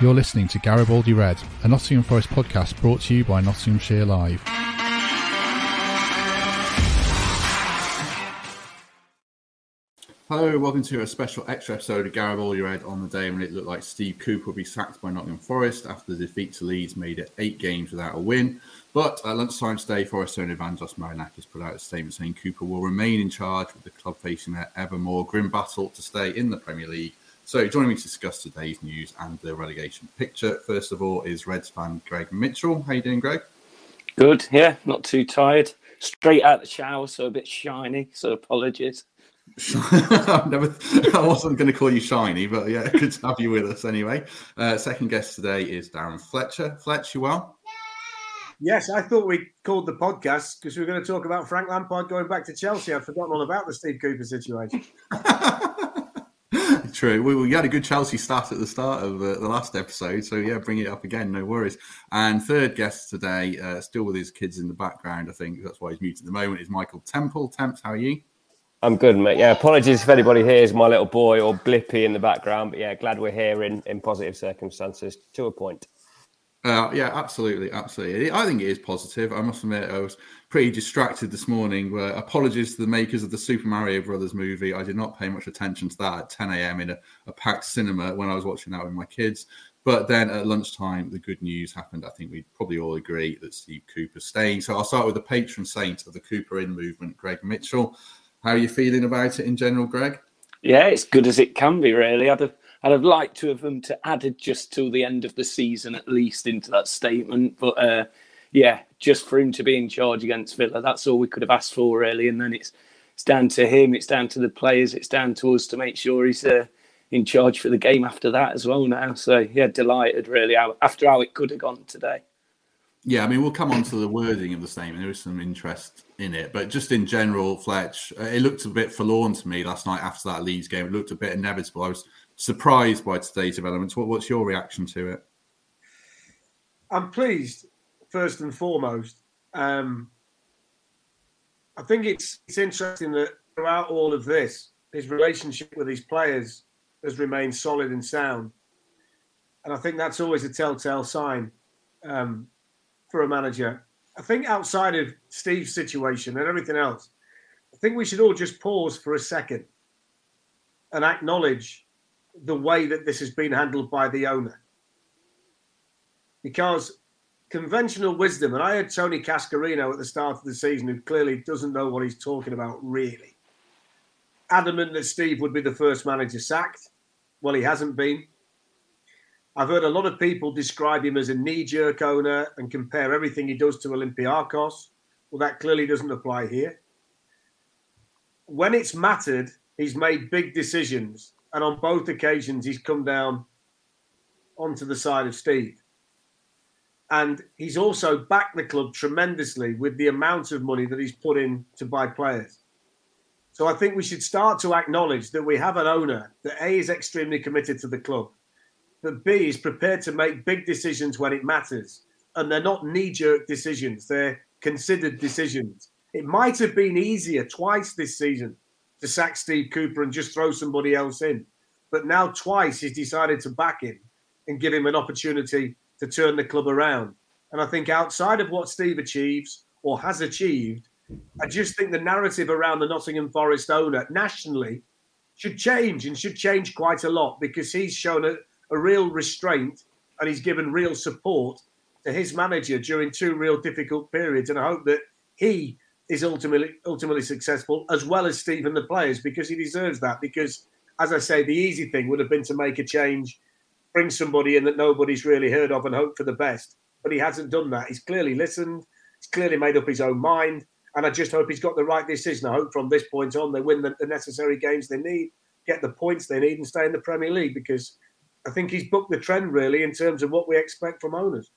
You're listening to Garibaldi Red, a Nottingham Forest podcast brought to you by Nottinghamshire Live. Hello, welcome to a special extra episode of Garibaldi Red on the day when it looked like Steve Cooper would be sacked by Nottingham Forest after the defeat to Leeds made it eight games without a win. But at lunchtime today, Forest owner Evangelos Marinakis put out a statement saying Cooper will remain in charge with the club facing their ever more grim battle to stay in the Premier League so, joining me to discuss today's news and the relegation picture, first of all, is Reds fan Greg Mitchell. How you doing, Greg? Good, yeah, not too tired. Straight out of the shower, so a bit shiny. So apologies. I never, I wasn't going to call you shiny, but yeah, good to have you with us anyway. Uh, second guest today is Darren Fletcher. Fletch, you well? Yes, I thought we called the podcast because we were going to talk about Frank Lampard going back to Chelsea. I'd forgotten all about the Steve Cooper situation. True. We, we had a good Chelsea start at the start of the, the, last episode, so yeah, bring it up again, no worries. And third guest today, uh, still with his kids in the background, I think that's why he's muted at the moment, is Michael Temple. Temps, how are you? I'm good, mate. Yeah, apologies if anybody hears my little boy or Blippi in the background, but yeah, glad we're here in, in positive circumstances to a point. Uh, yeah, absolutely, absolutely. I think it is positive. I must admit, I was pretty distracted this morning. Uh, apologies to the makers of the Super Mario Brothers movie. I did not pay much attention to that at 10 a.m. in a, a packed cinema when I was watching that with my kids. But then at lunchtime, the good news happened. I think we probably all agree that Steve Cooper's staying. So I'll start with the patron saint of the Cooper in movement, Greg Mitchell. How are you feeling about it in general, Greg? Yeah, it's good as it can be, really. I'd have, I'd have liked to have them to added just till the end of the season at least into that statement. But uh, yeah, just for him to be in charge against Villa, that's all we could have asked for, really. And then it's it's down to him, it's down to the players, it's down to us to make sure he's uh, in charge for the game after that as well now. So yeah, delighted really after how it could have gone today. Yeah, I mean, we'll come on to the wording of the statement. There is some interest in it, but just in general, Fletch, uh, it looked a bit forlorn to me last night after that Leeds game. It looked a bit inevitable. I was surprised by today's developments. What, what's your reaction to it? I'm pleased, first and foremost. Um, I think it's it's interesting that throughout all of this, his relationship with his players has remained solid and sound, and I think that's always a telltale sign um, for a manager. I think outside of Steve's situation and everything else, I think we should all just pause for a second and acknowledge the way that this has been handled by the owner. Because conventional wisdom, and I had Tony Cascarino at the start of the season, who clearly doesn't know what he's talking about, really. Adamant that Steve would be the first manager sacked. Well, he hasn't been. I've heard a lot of people describe him as a knee jerk owner and compare everything he does to Olympiacos. Well, that clearly doesn't apply here. When it's mattered, he's made big decisions. And on both occasions, he's come down onto the side of Steve. And he's also backed the club tremendously with the amount of money that he's put in to buy players. So I think we should start to acknowledge that we have an owner that A is extremely committed to the club, but B is prepared to make big decisions when it matters. And they're not knee jerk decisions, they're considered decisions. It might have been easier twice this season to sack Steve Cooper and just throw somebody else in. But now, twice, he's decided to back him and give him an opportunity to turn the club around. And I think outside of what Steve achieves or has achieved, I just think the narrative around the Nottingham Forest owner nationally should change and should change quite a lot because he's shown a, a real restraint and he's given real support to his manager during two real difficult periods. And I hope that he is ultimately ultimately successful as well as Steve and the players because he deserves that. Because as I say, the easy thing would have been to make a change bring somebody in that nobody's really heard of and hope for the best. But he hasn't done that. He's clearly listened. He's clearly made up his own mind. And I just hope he's got the right decision. I hope from this point on they win the, the necessary games they need, get the points they need, and stay in the Premier League because I think he's booked the trend really in terms of what we expect from owners.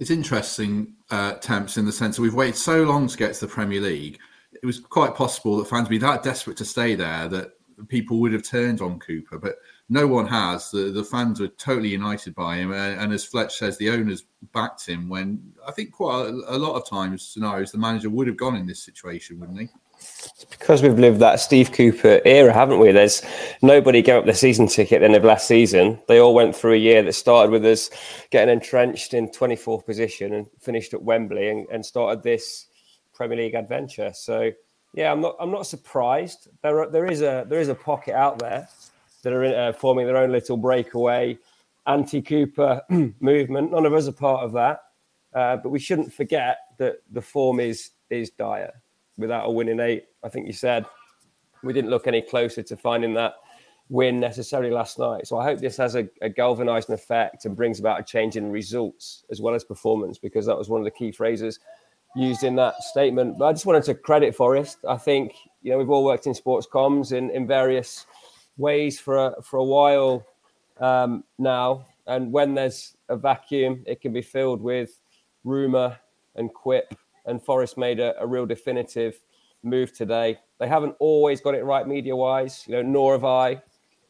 It's interesting, uh, Temps, in the sense that we've waited so long to get to the Premier League. It was quite possible that fans would be that desperate to stay there that people would have turned on Cooper. But no one has. The, the fans were totally united by him, and, and, as Fletch says, the owners backed him. When I think quite a, a, lot of times scenarios, the manager would have gone in this situation, wouldn't he? Because we've lived that Steve Cooper era, haven't we? There's nobody gave up their season ticket at the end of last season. They all went through a year that started with us getting entrenched in 24th position and finished at Wembley and, and started this Premier League adventure. So yeah, I'm not I'm not surprised. There are, there is a there is a pocket out there that are uh, forming their own little breakaway anti-Cooper movement. None of us are part of that, uh, but we shouldn't forget that the form is is dire. Without a winning eight, I think you said we didn't look any closer to finding that win necessarily last night. So I hope this has a, a galvanizing effect and brings about a change in results as well as performance, because that was one of the key phrases used in that statement. But I just wanted to credit Forest. I think you know we've all worked in sports comms in, in various ways for a, for a while um, now, and when there's a vacuum, it can be filled with rumor and quip. And Forest made a, a real definitive move today. They haven't always got it right media wise, you know, nor have I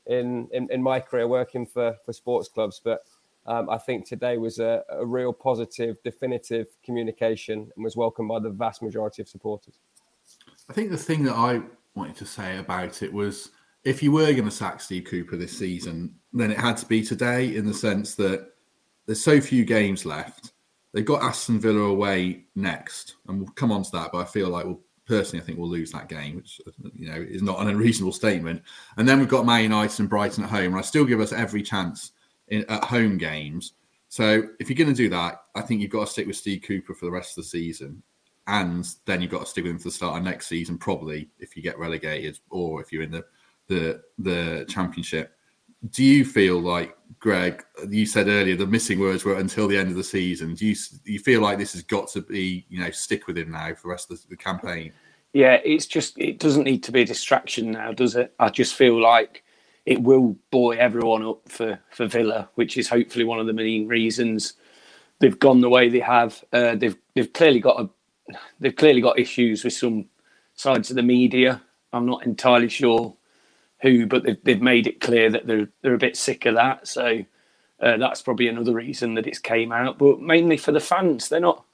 in, in, in my career working for, for sports clubs. But um, I think today was a, a, real positive, definitive communication and was welcomed by the vast majority of supporters. I think the thing that I wanted to say about it was if you were going to sack Steve Cooper this season, then it had to be today in the sense that there's so few games left. They've got Aston Villa away next, and we'll come on to that. But I feel like we'll personally, I think we'll lose that game, which you know is not an unreasonable statement. And then we've got Man United and Brighton at home, and I still give us every chance in, at home games. So if you're going to do that, I think you've got to stick with Steve Cooper for the rest of the season, and then you've got to stick with him for the start of next season, probably if you get relegated or if you're in the the the championship. Do you feel like Greg? You said earlier the missing words were until the end of the season. Do you you feel like this has got to be you know stick with him now for the rest of the campaign? Yeah, it's just it doesn't need to be a distraction now, does it? I just feel like it will buoy everyone up for for Villa, which is hopefully one of the main reasons they've gone the way they have. Uh, they've they've clearly got a they've clearly got issues with some sides of the media. I'm not entirely sure who, but they've they've made it clear that they're they're a bit sick of that. So uh, that's probably another reason that it's came out. But mainly for the fans, they're not,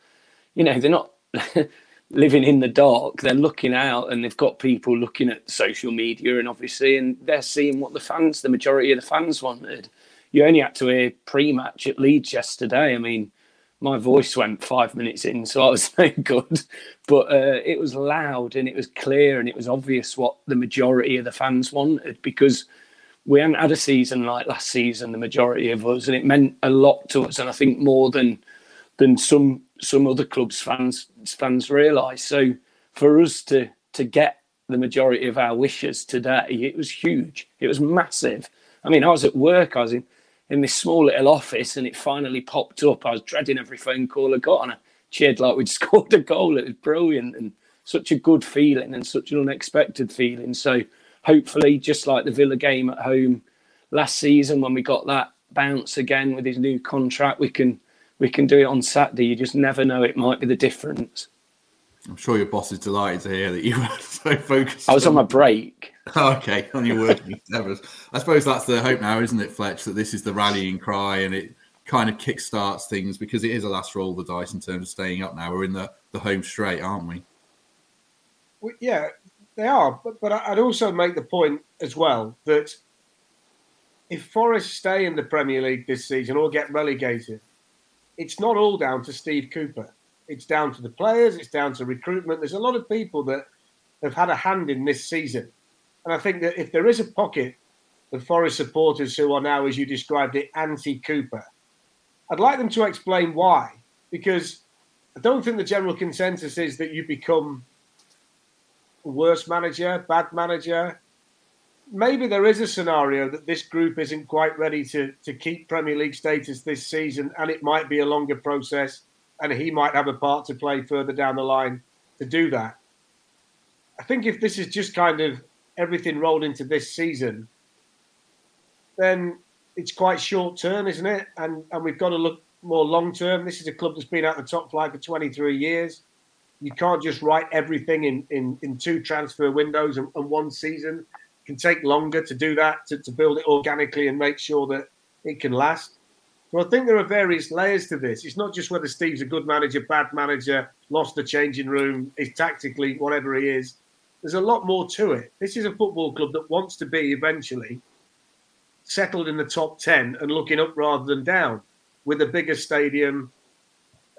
you know, they're not. living in the dark, they're looking out and they've got people looking at social media and obviously, and they're seeing what the fans, the majority of the fans wanted. You only had to hear pre match at Leeds yesterday. I mean, my voice went five minutes in, so I was no good. But uh, it was loud and it was clear and it was obvious what the majority of the fans wanted because we hadn't had a season like last season, the majority of us, and it meant a lot to us. And I think more than than some some other clubs fans fans realise. So for us to to get the majority of our wishes today, it was huge. It was massive. I mean, I was at work. I was in in this small little office, and it finally popped up. I was dreading every phone call I got, and I cheered like we'd scored a goal. It was brilliant and such a good feeling and such an unexpected feeling. So hopefully, just like the Villa game at home last season when we got that bounce again with his new contract, we can we can do it on Saturday. You just never know; it might be the difference. I'm sure your boss is delighted to hear that you were so focused. I was on my break. okay, on your endeavours. I suppose that's the hope now, isn't it, Fletch? That this is the rallying cry, and it kind of kickstarts things because it is a last roll of the dice in terms of staying up. Now we're in the the home straight, aren't we? well yeah, they are. But, but I'd also make the point as well that if Forest stay in the Premier League this season or get relegated, it's not all down to Steve Cooper. It's down to the players. It's down to recruitment. There's a lot of people that have had a hand in this season, and I think that if there is a pocket of Forest supporters who are now, as you described it, anti-Cooper, I'd like them to explain why. Because I don't think the general consensus is that you become worse manager, bad manager, maybe there is a scenario that this group isn't quite ready to, to keep Premier League status this season, and it might be a longer process, and he might have a part to play further down the line to do that. I think if this is just kind of everything rolled into this season, then it's quite short term, isn't it? And and we've got to look more long term. This is a club that's been out the top flight for 23 years. You can't just write everything in, in, in two transfer windows and, and one season can take longer to do that, to, to build it organically and make sure that it can last. So I think there are various layers to this. It's not just whether Steve's a good manager, bad manager, lost the changing room, is tactically whatever he is. There's a lot more to it. This is a football club that wants to be eventually settled in the top 10 and looking up rather than down with a bigger stadium,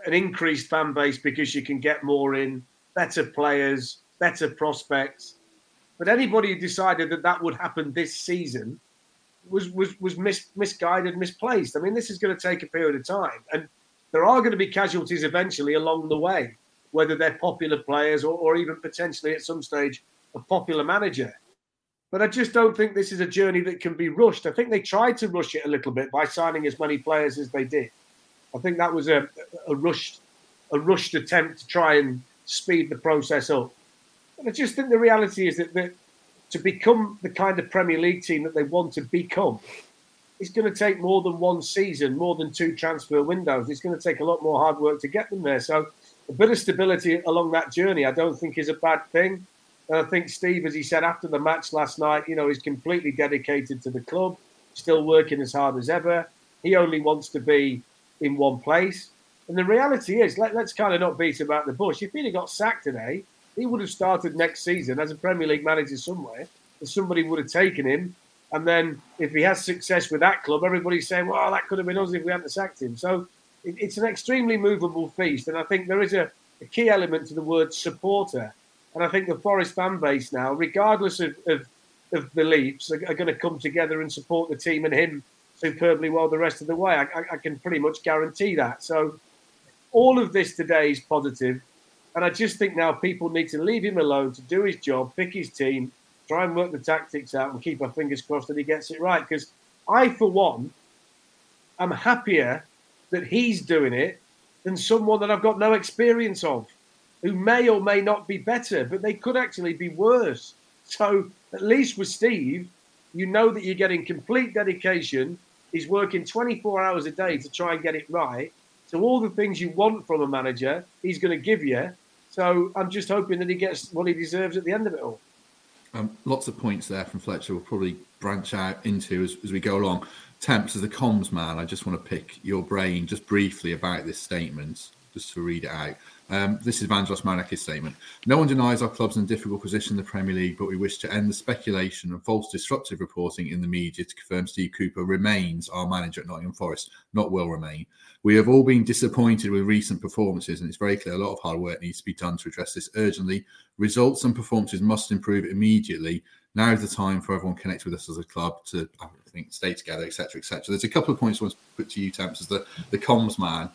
an increased fan base because you can get more in, better players, better prospects. But anybody who decided that that would happen this season was was was mis, misguided, misplaced. I mean, this is going to take a period of time, and there are going to be casualties eventually along the way, whether they're popular players or, or even potentially at some stage a popular manager. But I just don't think this is a journey that can be rushed. I think they tried to rush it a little bit by signing as many players as they did. I think that was a, a rushed a rushed attempt to try and speed the process up. And I just think the reality is that, that to become the kind of Premier League team that they want to become, it's going to take more than one season, more than two transfer windows. It's going to take a lot more hard work to get them there. So a bit of stability along that journey, I don't think is a bad thing. And I think Steve, as he said after the match last night, you know, he's completely dedicated to the club, still working as hard as ever. He only wants to be in one place. And the reality is, let, us kind of not beat about the bush. If he'd have got sacked today, he would have started next season as a Premier League manager somewhere. And somebody would have taken him. And then if he has success with that club, everybody's saying, well, that could have been us if we hadn't sacked him. So it's an extremely movable feast. And I think there is a, a key element to the word supporter and I think the Forest fan base now, regardless of, of, of beliefs, are, are, going to come together and support the team and him superbly well the rest of the way. I, I, I can pretty much guarantee that. So all of this today is positive, And I just think now people need to leave him alone to do his job, pick his team, try and work the tactics out and keep our fingers crossed that he gets it right. Because I, for one, am happier that he's doing it than someone that I've got no experience of who may or may not be better, but they could actually be worse. So at least with Steve, you know that you're getting complete dedication. He's working 24 hours a day to try and get it right. So all the things you want from a manager, he's going to give you. So I'm just hoping that he gets what he deserves at the end of it all. Um, lots of points there from Fletcher. We'll probably branch out into as, as we go along. Temps, as a comms man, I just want to pick your brain just briefly about this statement, just to read it out. Um, this is Evangelos Marinakis' statement. No one denies our club's in a difficult position in the Premier League, but we wish to end the speculation and false disruptive reporting in the media to confirm Steve Cooper remains our manager at Nottingham Forest, not will remain. We have all been disappointed with recent performances, and it's very clear a lot of hard work needs to be done to address this urgently. Results and performances must improve immediately. Now is the time for everyone connect with us as a club to, I think, stay together, etc., etc. There's a couple of points I want to put to you, Temps, as the, the comms man.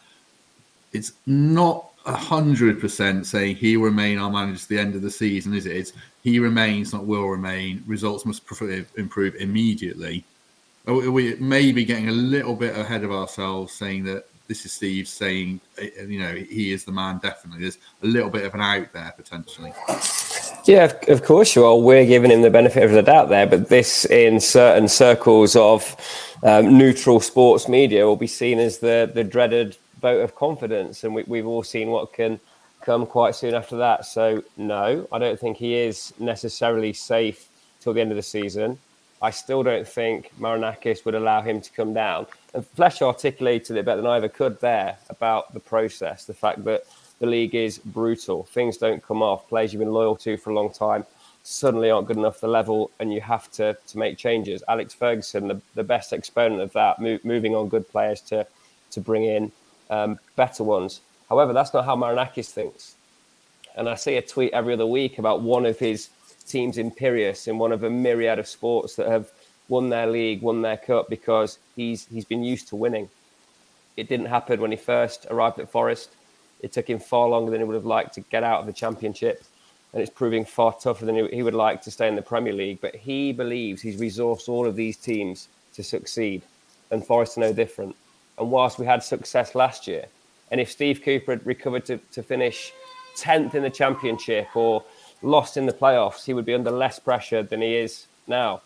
It's not hundred percent saying he will remain our manager to the end of the season, is it? It's he remains, not will remain. Results must uh, improve immediately. Are we maybe getting a little bit ahead of ourselves, saying that this is Steve saying, eh, you know, he is the man. Definitely, there's a little bit of an out there potentially. Yeah, of course you are. We're giving him the benefit of the doubt there, but this, in certain circles of um, neutral sports media, will be seen as the the dreaded vote of confidence, and we, we've all seen what can come quite soon after that. So, no, I don't think he is necessarily safe till the end of the season. I still don't think Marinakis would allow him to come down. Fletcher articulated it better than I ever could there about the process, the fact that the league is brutal. Things don't come off. Players you've been loyal to for a long time suddenly aren't good enough the level, and you have to to make changes. Alex Ferguson, the, the best exponent of that, moving on good players to to bring in um, better ones. However, that's not how Marinakis thinks. And I see a tweet every other week about one of his teams in Piraeus in one of a myriad of sports that have won their league, won their cup because he's he's been used to winning. It didn't happen when he first arrived at Forest. It took him far longer than he would have liked to get out of the championship. And it's proving far tougher than he would like to stay in the Premier League. But he believes he's resourced all of these teams to succeed. And Forest are no different. And whilst we had success last year, and if Steve Cooper had recovered to, to finish 10th in the championship or lost in the playoffs, he would be under less pressure than he is now.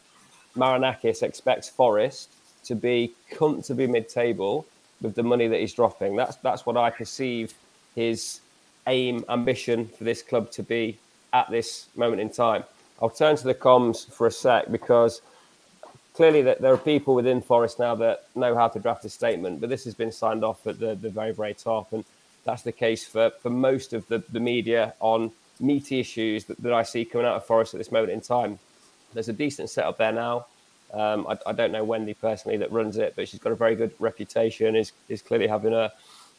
Marinakis expects Forest to be comfortably mid-table with the money that he's dropping. That's that's what I perceive his aim, ambition for this club to be at this moment in time. I'll turn to the comms for a sec because clearly there are people within Forest now that know how to draft a statement, but this has been signed off at the, the very, very top. And that's the case for, for most of the, the media on meaty issues that, that I see coming out of Forest at this moment in time. There's a decent setup there now. Um, I, I, don't know Wendy personally that runs it, but she's got a very good reputation. is is clearly having a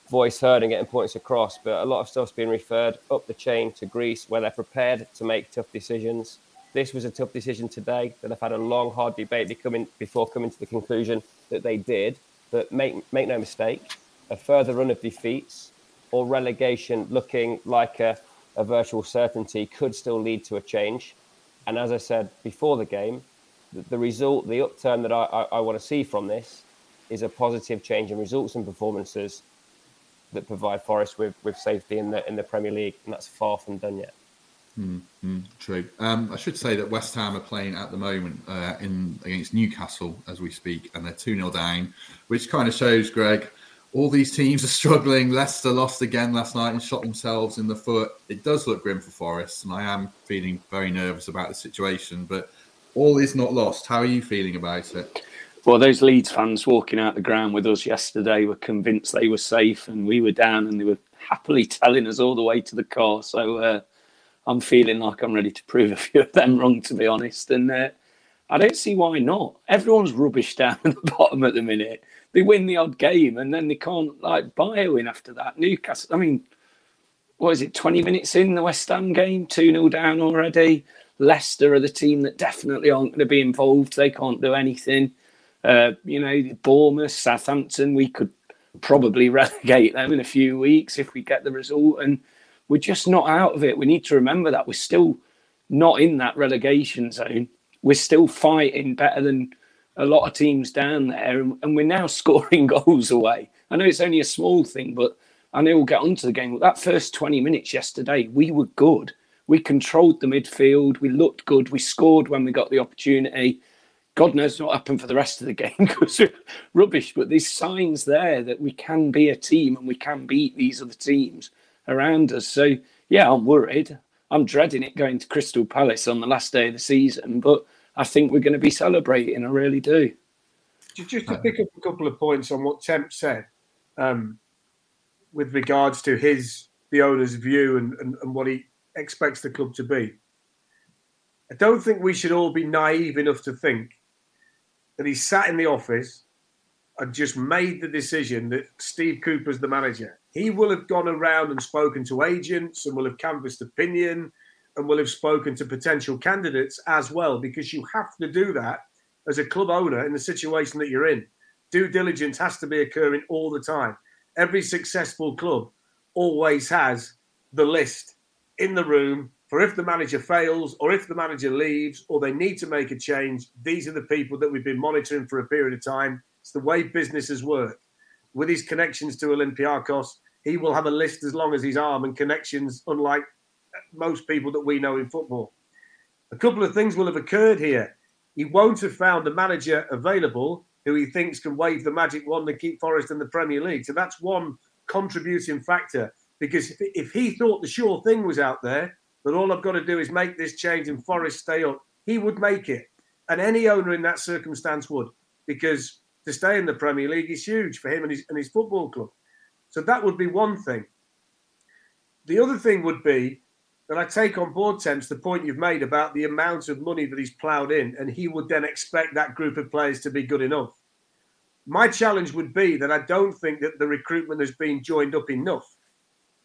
voice heard and getting points across. But a lot of stuff's been referred up the chain to Greece, where they're prepared to make tough decisions. This was a tough decision today that I've had a long, hard debate becoming, before coming to the conclusion that they did. But make make no mistake, a further run of defeats or relegation looking like a, a virtual certainty could still lead to a change. And as I said before the game, the, the result, the upturn that I, I, I want to see from this is a positive change in results and performances that provide Forest with, with safety in the in the Premier League, and that's far from done yet. Mm, mm, true. Um, I should say that West Ham are playing at the moment uh, in against Newcastle as we speak, and they're two 0 down, which kind of shows, Greg, all these teams are struggling. Leicester lost again last night and shot themselves in the foot. It does look grim for Forest, and I am feeling very nervous about the situation. But all is not lost. How are you feeling about it? Well, those Leeds fans walking out the ground with us yesterday were convinced they were safe, and we were down, and they were happily telling us all the way to the car. So uh, I'm feeling like I'm ready to prove a few of them wrong, to be honest. And uh, I don't see why not. Everyone's rubbish down at the bottom at the minute they win the odd game and then they can't like buy a win after that. Newcastle, I mean, what is it, 20 minutes in the West Ham game, 2 0 down already. Leicester are the team that definitely aren't going to be involved. They can't do anything. Uh, you know, Bournemouth, Southampton, we could probably relegate them in a few weeks if we get the result. And we're just not out of it. We need to remember that we're still not in that relegation zone. We're still fighting better than a lot of teams down there, and, and, we're now scoring goals away. I know it's only a small thing, but I know we'll get onto the game. But that first 20 minutes yesterday, we were good. We controlled the midfield. We looked good. We scored when we got the opportunity. God knows what happened for the rest of the game because rubbish. But there's signs there that we can be a team and we can beat these other teams around us. So, yeah, I'm worried. I'm dreading it going to Crystal Palace on the last day of the season. But I think we're going to be celebrating. I really do. Just to pick up a couple of points on what Temp said, um, with regards to his the owner's view and, and, and what he expects the club to be. I don't think we should all be naive enough to think that he sat in the office and just made the decision that Steve Cooper's the manager. He will have gone around and spoken to agents and will have canvassed opinion and will have spoken to potential candidates as well, because you have to do that as a club owner in the situation that you're in. Due diligence has to be occurring all the time. Every successful club always has the list in the room for if the manager fails or if the manager leaves or they need to make a change. These are the people that we've been monitoring for a period of time. It's the way businesses work. With his connections to Olympiacos, he will have a list as long as his arm and connections, unlike most people that we know in football. A couple of things will have occurred here. He won't have found a manager available who he thinks can wave the magic wand and keep Forest in the Premier League. So that's one contributing factor. Because if, he thought the sure thing was out there, that all I've got to do is make this change and Forest stay up, he would make it. And any owner in that circumstance would, because to stay in the Premier League is huge for him and his, and his football club. So that would be one thing. The other thing would be that I take on board, Temps, the point you've made about the amount of money that he's ploughed in, and he would then expect that group of players to be good enough. My challenge would be that I don't think that the recruitment has been joined up enough,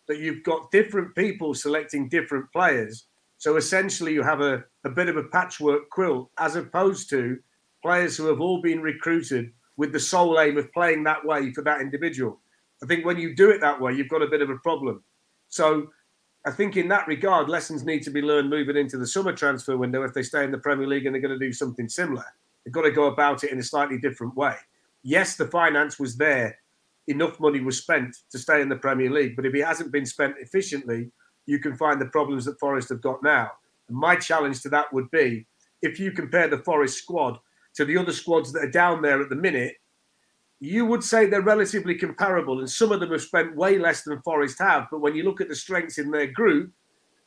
that you've got different people selecting different players. So essentially, you have a, a bit of a patchwork quilt as opposed to players who have all been recruited with the sole aim of playing that way for that individual. I think when you do it that way, you've got a bit of a problem. So I think in that regard, lessons need to be learned moving into the summer transfer window if they stay in the Premier League and they're going to do something similar. They've got to go about it in a slightly different way. Yes, the finance was there, enough money was spent to stay in the Premier League, but if it hasn't been spent efficiently, you can find the problems that Forest have got now. And my challenge to that would be if you compare the Forest squad to the other squads that are down there at the minute, you would say they're relatively comparable, and some of them have spent way less than Forest have. But when you look at the strengths in their group,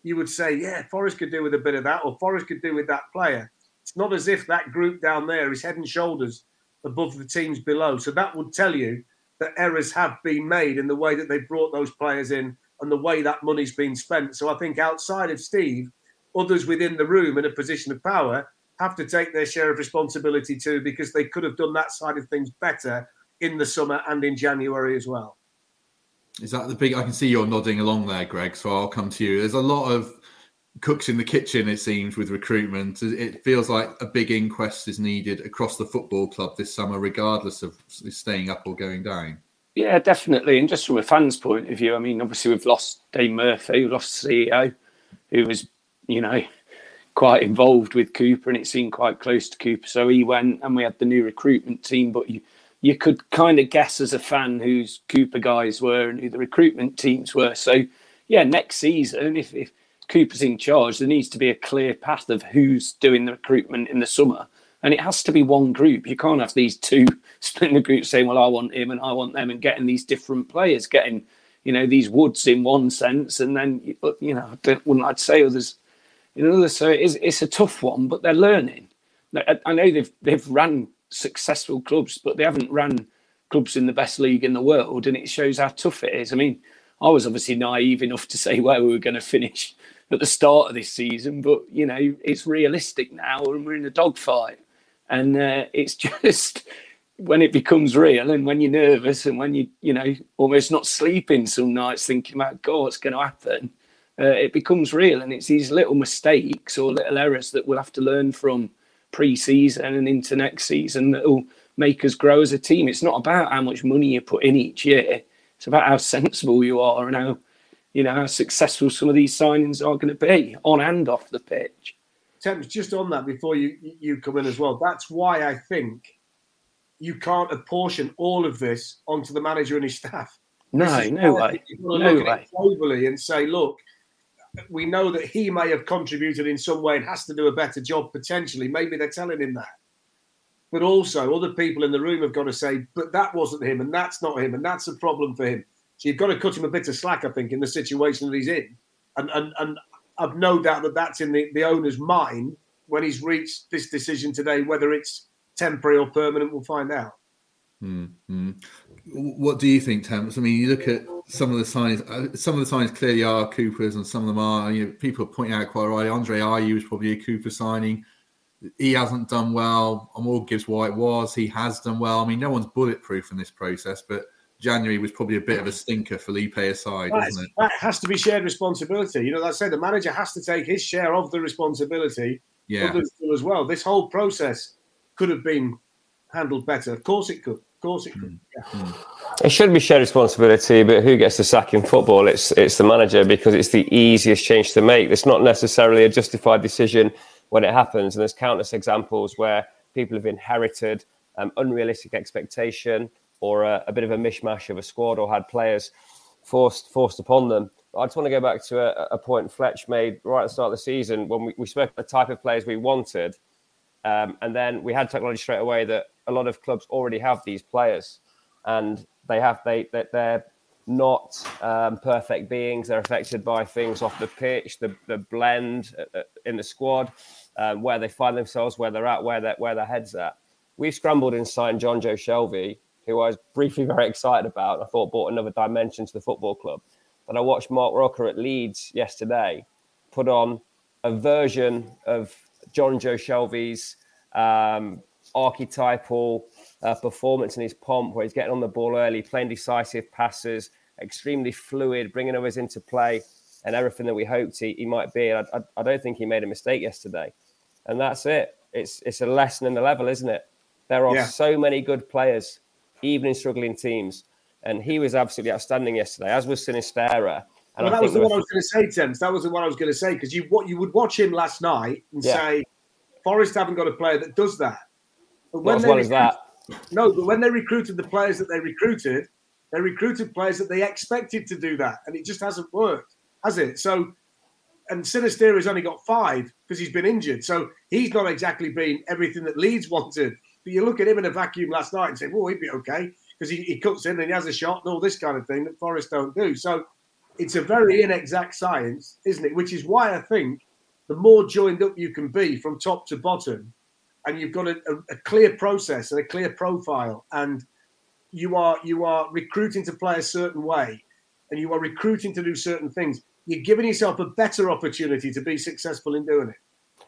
you would say, yeah, Forest could do with a bit of that, or Forest could do with that player. It's not as if that group down there is head and shoulders above the teams below. So that would tell you that errors have been made in the way that they brought those players in and the way that money's been spent. So I think outside of Steve, others within the room in a position of power have to take their share of responsibility too, because they could have done that side of things better in the summer and in January as well. Is that the big? I can see you're nodding along there, Greg. So I'll come to you. There's a lot of cooks in the kitchen, it seems, with recruitment. It feels like a big inquest is needed across the football club this summer, regardless of staying up or going down. Yeah, definitely. And just from a fan's point of view, I mean, obviously we've lost Dane Murphy, we've lost CEO, who was, you know, quite involved with Cooper, and it seemed quite close to Cooper. So he went, and we had the new recruitment team. But you, you could kind of guess as a fan whose Cooper guys were and who the recruitment teams were. So yeah, next season, if, if Cooper's in charge, there needs to be a clear path of who's doing the recruitment in the summer. And it has to be one group. You can't have these two splitting the group saying, well, I want him and I want them and getting these different players, getting, you know, these woods in one sense. And then, you know, I wouldn't I'd say others in others. So it is, it's a tough one, but they're learning. I know they've, they've ran successful clubs, but they haven't run clubs in the best league in the world. And it shows how tough it is. I mean, I was obviously naive enough to say where we were going to finish at the start of this season, but you know it's realistic now, and we're in a dogfight, and uh, it's just when it becomes real, and when you're nervous, and when you you know almost not sleeping some nights thinking about God, what's going to happen, uh, it becomes real, and it's these little mistakes or little errors that we'll have to learn from pre-season and into next season that will make us grow as a team. It's not about how much money you put in each year; it's about how sensible you are and how you know how successful some of these signings are going to be on and off the pitch. Temps, just on that before you you come in as well. That's why I think you can't apportion all of this onto the manager and his staff. No, no way. No way. Globally and say, look, we know that he may have contributed in some way and has to do a better job potentially. Maybe they're telling him that. But also, other people in the room have got to say, but that wasn't him, and that's not him, and that's a problem for him. So you've got to cut him a bit of slack, I think, in the situation that he's in. And and, and I've no doubt that that's in the, the owner's mind when he's reached this decision today, whether it's temporary or permanent, we'll find out. Mm-hmm. What do you think, Temps? I mean, you look at some of the signs. Uh, some of the signs clearly are Coopers, and some of them are. You know, people are pointing out quite right. Andre Ayew is probably a Cooper signing. He hasn't done well. Morgan Gibbs-White was. He has done well. I mean, no one's bulletproof in this process, but January was probably a bit of a stinker for Felipe aside, that, isn't it? That has to be shared responsibility. You know, I said the manager has to take his share of the responsibility. Yeah. Others as well. This whole process could have been handled better. Of course it could. Of course it could. Mm. Yeah. Mm. It should be shared responsibility, but who gets the sack in football? It's it's the manager because it's the easiest change to make. It's not necessarily a justified decision when it happens, and there's countless examples where people have inherited um, unrealistic expectation or a, a, bit of a mishmash of a squad or had players forced forced upon them. I just want to go back to a, a point Fletch made right at the start of the season when we, we spoke about the type of players we wanted. Um, and then we had technology straight away that a lot of clubs already have these players and they have they, they they're not um, perfect beings. They're affected by things off the pitch, the, the blend uh, uh, in the squad, um, where they find themselves, where they're at, where their where their heads at. We've scrambled in signing Jonjo Shelvey, who I was briefly very excited about. I thought brought another dimension to the football club. But I watched Marc Roca at Leeds yesterday put on a version of Jonjo Shelvey's um, archetypal uh, performance in his pomp, where he's getting on the ball early, playing decisive passes, extremely fluid, bringing others into play, and everything that we hoped he, he might be. I, I, I don't think he made a mistake yesterday. And that's it. It's, it's a lesson in the level, isn't it? There are yeah. so many good players even in struggling teams. And he was absolutely outstanding yesterday, as was Sinisterra. And well, that was the one I was going to say, Tim. That was the one I was going to say because you what you would watch him last night and yeah. say, Forest haven't got a player that does that. But when Not as well as that. No, but when they recruited the players that they recruited, they recruited players that they expected to do that, and it just hasn't worked, has it? So, and Sinisterra has only got five because he's been injured, so he's not exactly been everything that Leeds wanted. But you look at him in a vacuum last night and say, well, he'd be okay because he, he cuts in and he has a shot and all this kind of thing that Forest don't do. So it's a very inexact science, isn't it? Which is why I think the more joined up you can be from top to bottom, and you've got a, a, a clear process and a clear profile, and you are you are recruiting to play a certain way, and you are recruiting to do certain things, you're giving yourself a better opportunity to be successful in doing it.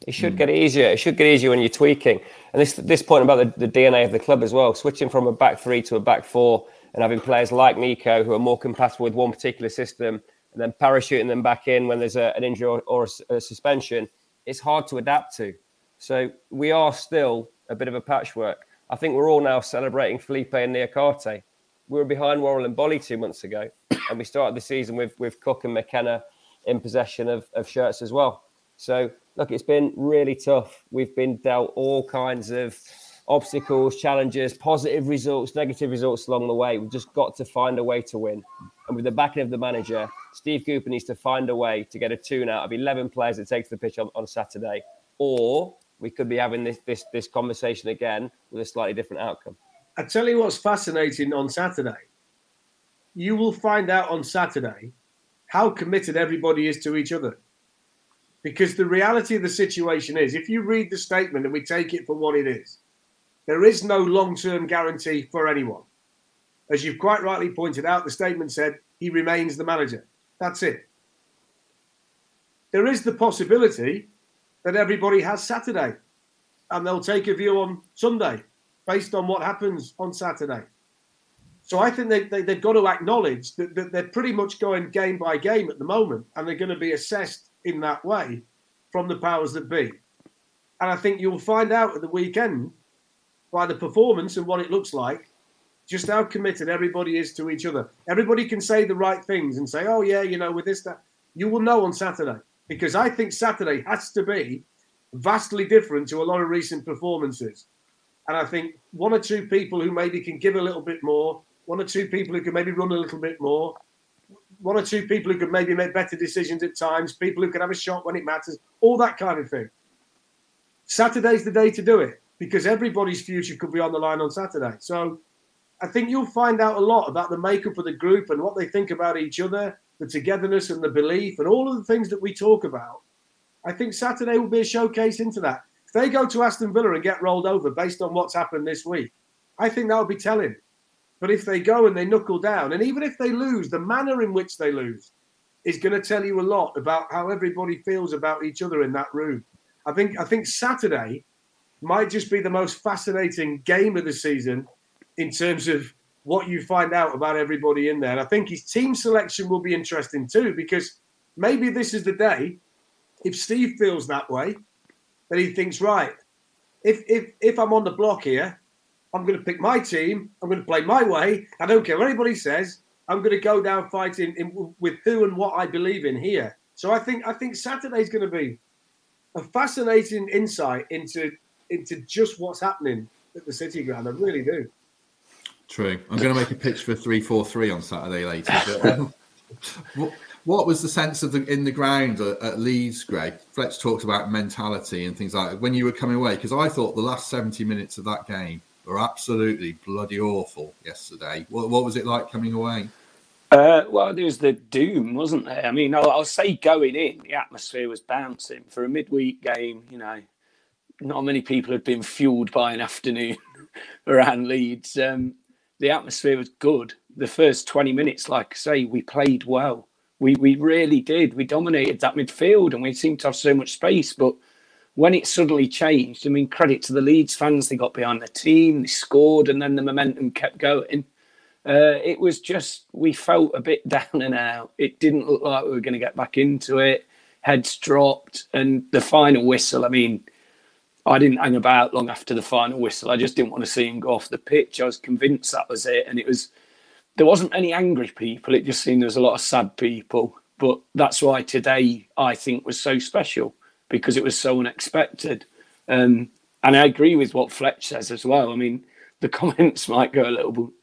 It should get easier. It should get easier when you're tweaking. And this this point about the, the DNA of the club as well, switching from a back three to a back four, and having players like Neco who are more compatible with one particular system, and then parachuting them back in when there's a, an injury or, or a, a suspension, it's hard to adapt to. So we are still a bit of a patchwork. I think we're all now celebrating Felipe and Niakhaté. We were behind Worrall and Boly two months ago, and we started the season with with Cook and McKenna in possession of, of shirts as well. So look, it's been really tough. We've been dealt all kinds of obstacles, challenges, positive results, negative results along the way. We've just got to find a way to win. And with the backing of the manager, Steve Cooper needs to find a way to get a tune out of 11 players that takes the pitch on, on Saturday. Or we could be having this, this, this conversation again with a slightly different outcome. I tell you what's fascinating on Saturday. You will find out on Saturday how committed everybody is to each other. Because the reality of the situation is, if you read the statement and we take it for what it is, there is no long term guarantee for anyone. As you've quite rightly pointed out, the statement said he remains the manager. That's it. There is the possibility that everybody has Saturday and they'll take a view on Sunday based on what happens on Saturday. So I think they, they, have got to acknowledge that, that they're pretty much going game by game at the moment and they're going to be assessed in that way from the powers that be. And I think you'll find out at the weekend by the performance and what it looks like just how committed everybody is to each other. Everybody can say the right things and say, oh, yeah, you know, with this, that. You will know on Saturday because I think Saturday has to be vastly different to a lot of recent performances. And I think one or two people who maybe can give a little bit more, one or two people who can maybe run a little bit more, one or two people who could maybe make better decisions at times, people who can have a shot when it matters, all that kind of thing. Saturday's the day to do it because everybody's future could be on the line on Saturday. So I think you'll find out a lot about the makeup of the group and what they think about each other, the togetherness and the belief, and all of the things that we talk about. I think Saturday will be a showcase into that. If they go to Aston Villa and get rolled over based on what's happened this week, I think that would be telling. But if they go and they knuckle down, and even if they lose, the manner in which they lose is going to tell you a lot about how everybody feels about each other in that room. I think I think Saturday might just be the most fascinating game of the season in terms of what you find out about everybody in there. And I think his team selection will be interesting too, because maybe this is the day. If Steve feels that way, that he thinks, right, if if if I'm on the block here, I'm going to pick my team. I'm going to play my way. I don't care what anybody says. I'm going to go down fighting in, with who and what I believe in here. So I think I think Saturday's going to be a fascinating insight into into just what's happening at the City Ground. I really do. True. I'm going to make a pitch for three four three on Saturday later. But, um, what, what, was the sense of the in the ground at, at, Leeds, Greg? Fletch talked about mentality and things like that when you were coming away because I thought the last 70 minutes of that game were absolutely bloody awful yesterday. What, what was it like coming away? Uh, well, there was the doom, wasn't there? I mean, I'll, I'll, say going in, the atmosphere was bouncing for a midweek game. You know, not many people had been fueled by an afternoon around Leeds. Um, the atmosphere was good. The first 20 minutes, like I say, we played well. We we really did. We dominated that midfield and we seemed to have so much space. But when it suddenly changed, I mean, credit to the Leeds fans, they got behind the team, they scored, and then the momentum kept going. Uh, it was just, we felt a bit down and out. It didn't look like we were going to get back into it. Heads dropped, and the final whistle, I mean, I didn't hang about long after the final whistle. I just didn't want to see him go off the pitch. I was convinced that was it. And it was, there wasn't any angry people. It just seemed there was a lot of sad people. But that's why today I think was so special because it was so unexpected. Um, and I agree with what Fletch says as well. I mean, the comments might go a little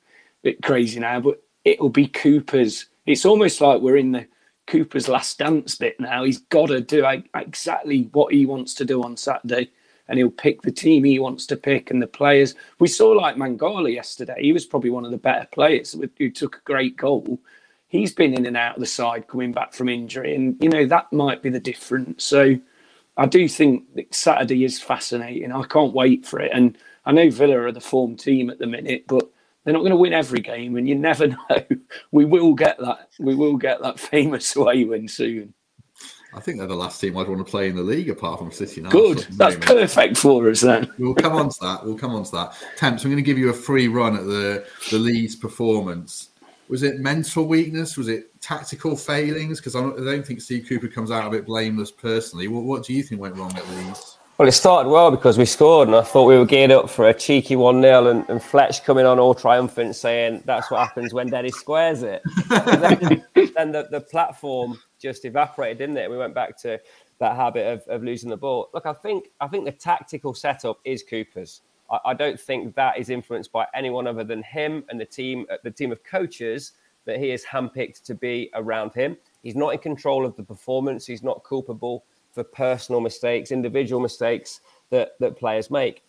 bit crazy now, but it'll be Cooper's. It's almost like we're in the Cooper's last dance bit now. He's got to do exactly what he wants to do on Saturday, and he'll pick the team he wants to pick and the players. We saw like Mangala yesterday. He was probably one of the better players who took a great goal. He's been in and out of the side coming back from injury, and you know that might be the difference. So I do think Saturday is fascinating. I can't wait for it. And I know Villa are the form team at the minute, but They're not going to win every game, and you never know. We will get that. We will get that famous away win soon. I think they're the last team I'd want to play in the league apart from City now. Good. That's perfect for us then. We'll come on to that. We'll come on to that. Temps, I'm going to give you a free run at the, the Leeds performance. Was it mental weakness? Was it tactical failings? Because I don't think Steve Cooper comes out of it blameless personally. What, what do you think went wrong at Leeds? Well, it started well because we scored, and I thought we were geared up for a cheeky 1 0, and, and Fletch coming on all triumphant saying that's what happens when Dennis squares it. then, then the, the platform just evaporated, didn't it? We went back to that habit of, of losing the ball. Look, I think I think the tactical setup is Cooper's. I, I don't think that is influenced by anyone other than him and the team, uh, the team of coaches that he has handpicked to be around him. He's not in control of the performance. He's not culpable for personal mistakes, individual mistakes that, that players make.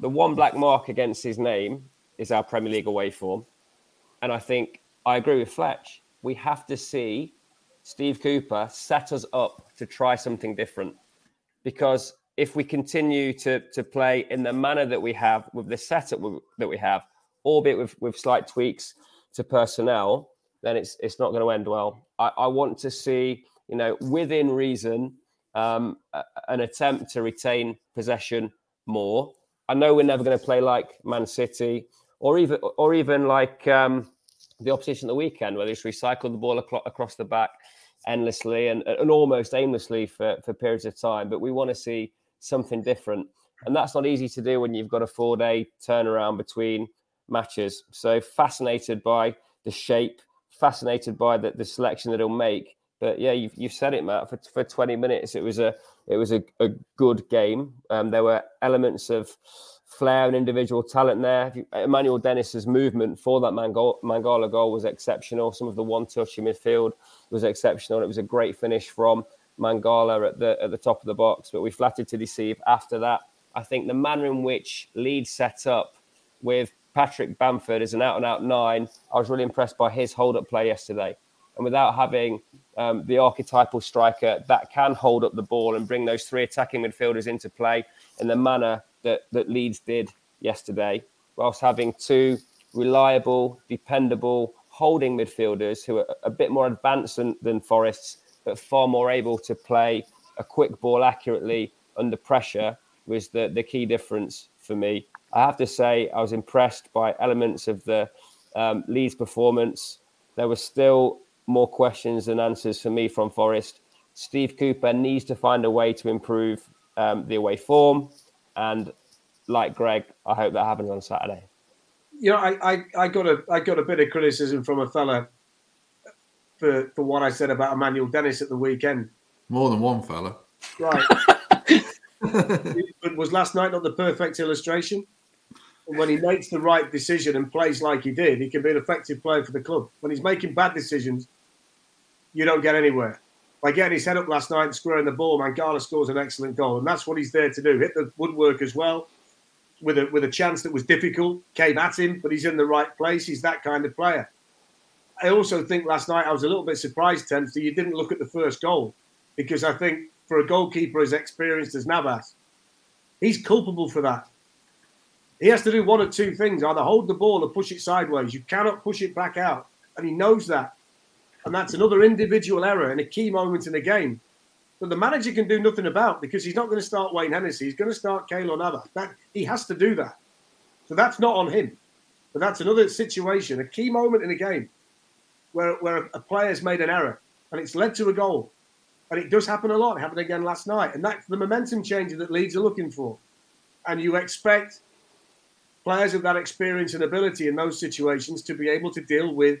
The one black mark against his name is our Premier League away form. And I think I agree with Fletch. We have to see Steve Cooper set us up to try something different. Because if we continue to, to play in the manner that we have with the setup that we have, albeit with, with slight tweaks to personnel, then it's it's not going to end well. I, I want to see, you know, within reason, um, an attempt to retain possession more. I know we're never going to play like Man City or even or even like um, the opposition the weekend, where they just recycle the ball across the back endlessly and, and almost aimlessly for, for periods of time. But we want to see something different. And that's not easy to do when you've got a four day turnaround between matches. So fascinated by the shape, fascinated by the, the selection that he'll make. But yeah, you've, you've said it, Matt. For, for 20 minutes, it was a it was a, a good game. Um, there were elements of flair and individual talent there. Emmanuel Dennis's movement for that Mangala goal was exceptional. Some of the one touch in midfield was exceptional. It was a great finish from Mangala at the at the top of the box. But we flattered to deceive after that. I think the manner in which Leeds set up with Patrick Bamford as an out and out nine, I was really impressed by his hold up play yesterday. And without having um, the archetypal striker that can hold up the ball and bring those three attacking midfielders into play in the manner that, that Leeds did yesterday, whilst having two reliable, dependable holding midfielders who are a bit more advanced than, than Forest's, but far more able to play a quick ball accurately under pressure was the, the key difference for me. I have to say, I was impressed by elements of the um, Leeds performance. There was still more questions than answers for me from Forest. Steve Cooper needs to find a way to improve um, the away form. And like Greg, I hope that happens on Saturday. You know, I, I, I got a I got a bit of criticism from a fella for for what I said about Emmanuel Dennis at the weekend. More than one fella. Right. was last night not the perfect illustration? When he makes the right decision and plays like he did, he can be an effective player for the club. When he's making bad decisions, you don't get anywhere. By getting his head up last night and squaring the ball, Mangala scores an excellent goal, and that's what he's there to do. Hit the woodwork as well, with a with a chance that was difficult, came at him, but he's in the right place. He's that kind of player. I also think last night I was a little bit surprised, Temps, that you didn't look at the first goal, because I think for a goalkeeper as experienced as Navas, he's culpable for that. He has to do one or two things: either hold the ball or push it sideways. You cannot push it back out, and he knows that. And that's another individual error in a key moment in the game that the manager can do nothing about because he's not going to start Wayne Hennessy. He's going to start Keylor Navas. That, he has to do that. So that's not on him. But that's another situation, a key moment in a game where, where a player's made an error and it's led to a goal. And it does happen a lot. It happened again last night. And that's the momentum changer that Leeds are looking for. And you expect players of that experience and ability in those situations to be able to deal with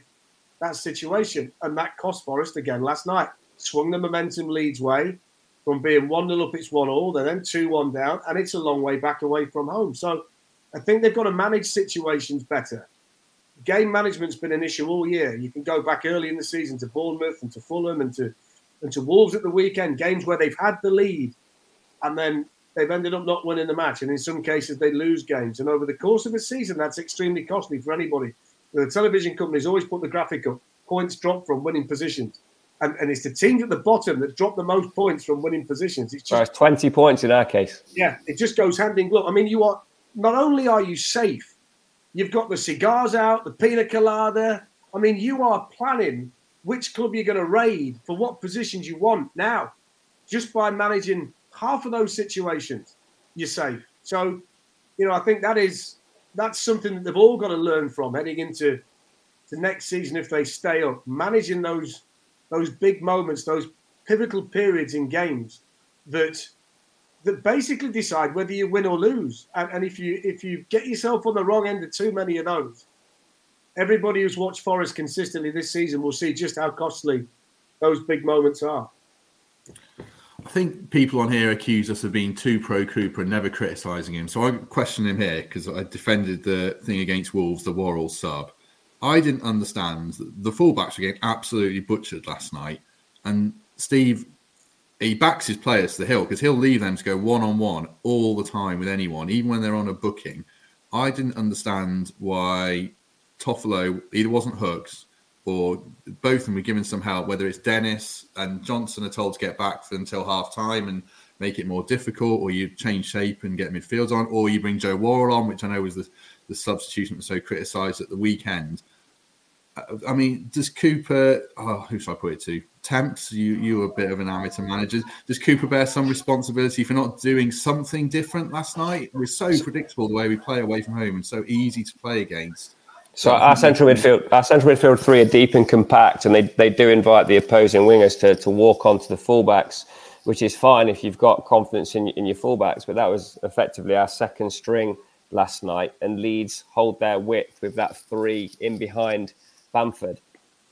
that situation. And that cost Forest again last night. Swung the momentum Leeds way from being 1 0 up, it's 1 all, they're then 2 1 down, and it's a long way back away from home. So I think they've got to manage situations better. Game management's been an issue all year. You can go back early in the season to Bournemouth and to Fulham and to and to Wolves at the weekend, games where they've had the lead and then they've ended up not winning the match. And in some cases, they lose games. And over the course of a season, that's extremely costly for anybody. The television companies always put the graphic up points dropped from winning positions. And, and it's the teams at the bottom that drop the most points from winning positions. It's just 20 points in our case. Yeah, it just goes hand in glove. I mean, you are not only are you safe You've got the cigars out, the pina colada. I mean, you are planning which club you're going to raid for what positions you want now. Just by managing half of those situations, you're safe. So, you know, I think that is that's something that they've all got to learn from heading into the next season if they stay up. Managing those those big moments, those pivotal periods in games that that basically decide whether you win or lose. And, and if you if you get yourself on the wrong end of too many of those, everybody who's watched Forest consistently this season will see just how costly those big moments are. I think people on here accuse us of being too pro Cooper and never criticising him. So I question him here because I defended the thing against Wolves, the Worrall sub. I didn't understand the fullbacks were getting absolutely butchered last night, and Steve he backs his players to the hill because he'll leave them to go one on one all the time with anyone, even when they're on a booking. I didn't understand why Toffolo either wasn't hooks or both of them were given some help, whether it's Dennis and Johnson are told to get back until half time and make it more difficult, or you change shape and get midfields on, or you bring Joe Worrall on, which I know was the, the substitution was so criticised at the weekend. Uh, I mean, does Cooper? Oh, who should I put it to? Temps, you you a bit of an amateur manager. Does Cooper bear some responsibility for not doing something different last night? We're so predictable the way we play away from home and so easy to play against. So our central midfield, our central midfield three are deep and compact, and they, they do invite the opposing wingers to, to walk onto the fullbacks, which is fine if you've got confidence in, in your fullbacks. But that was effectively our second string last night, and Leeds hold their width with that three in behind Bamford.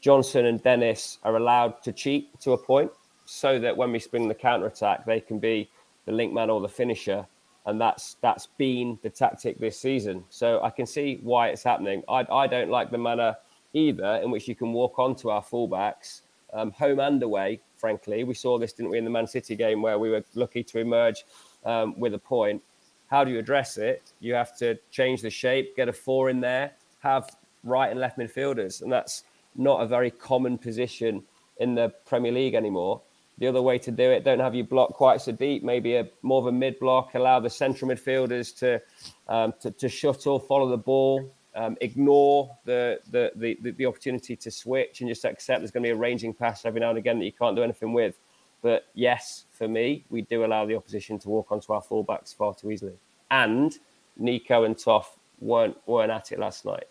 Johnson and Dennis are allowed to cheat to a point so that when we spring the counter attack, they can be the link man or the finisher. And that's that's been the tactic this season. So I can see why it's happening. I, I don't like the manner either in which you can walk onto our fullbacks, um, home and away, frankly. We saw this, didn't we, in the Man City game where we were lucky to emerge um, with a point. How do you address it? You have to change the shape, get a four in there, have right and left midfielders, and that's not a very common position in the Premier League anymore. The other way to do it, don't have your block quite so deep, maybe a more of a mid block, allow the central midfielders to um, to, to shuttle, follow the ball, um, ignore the, the, the the opportunity to switch, and just accept there's going to be a ranging pass every now and again that you can't do anything with. But yes, for me, we do allow the opposition to walk onto our fullbacks far too easily. And Neco and Toff weren't weren't at it last night.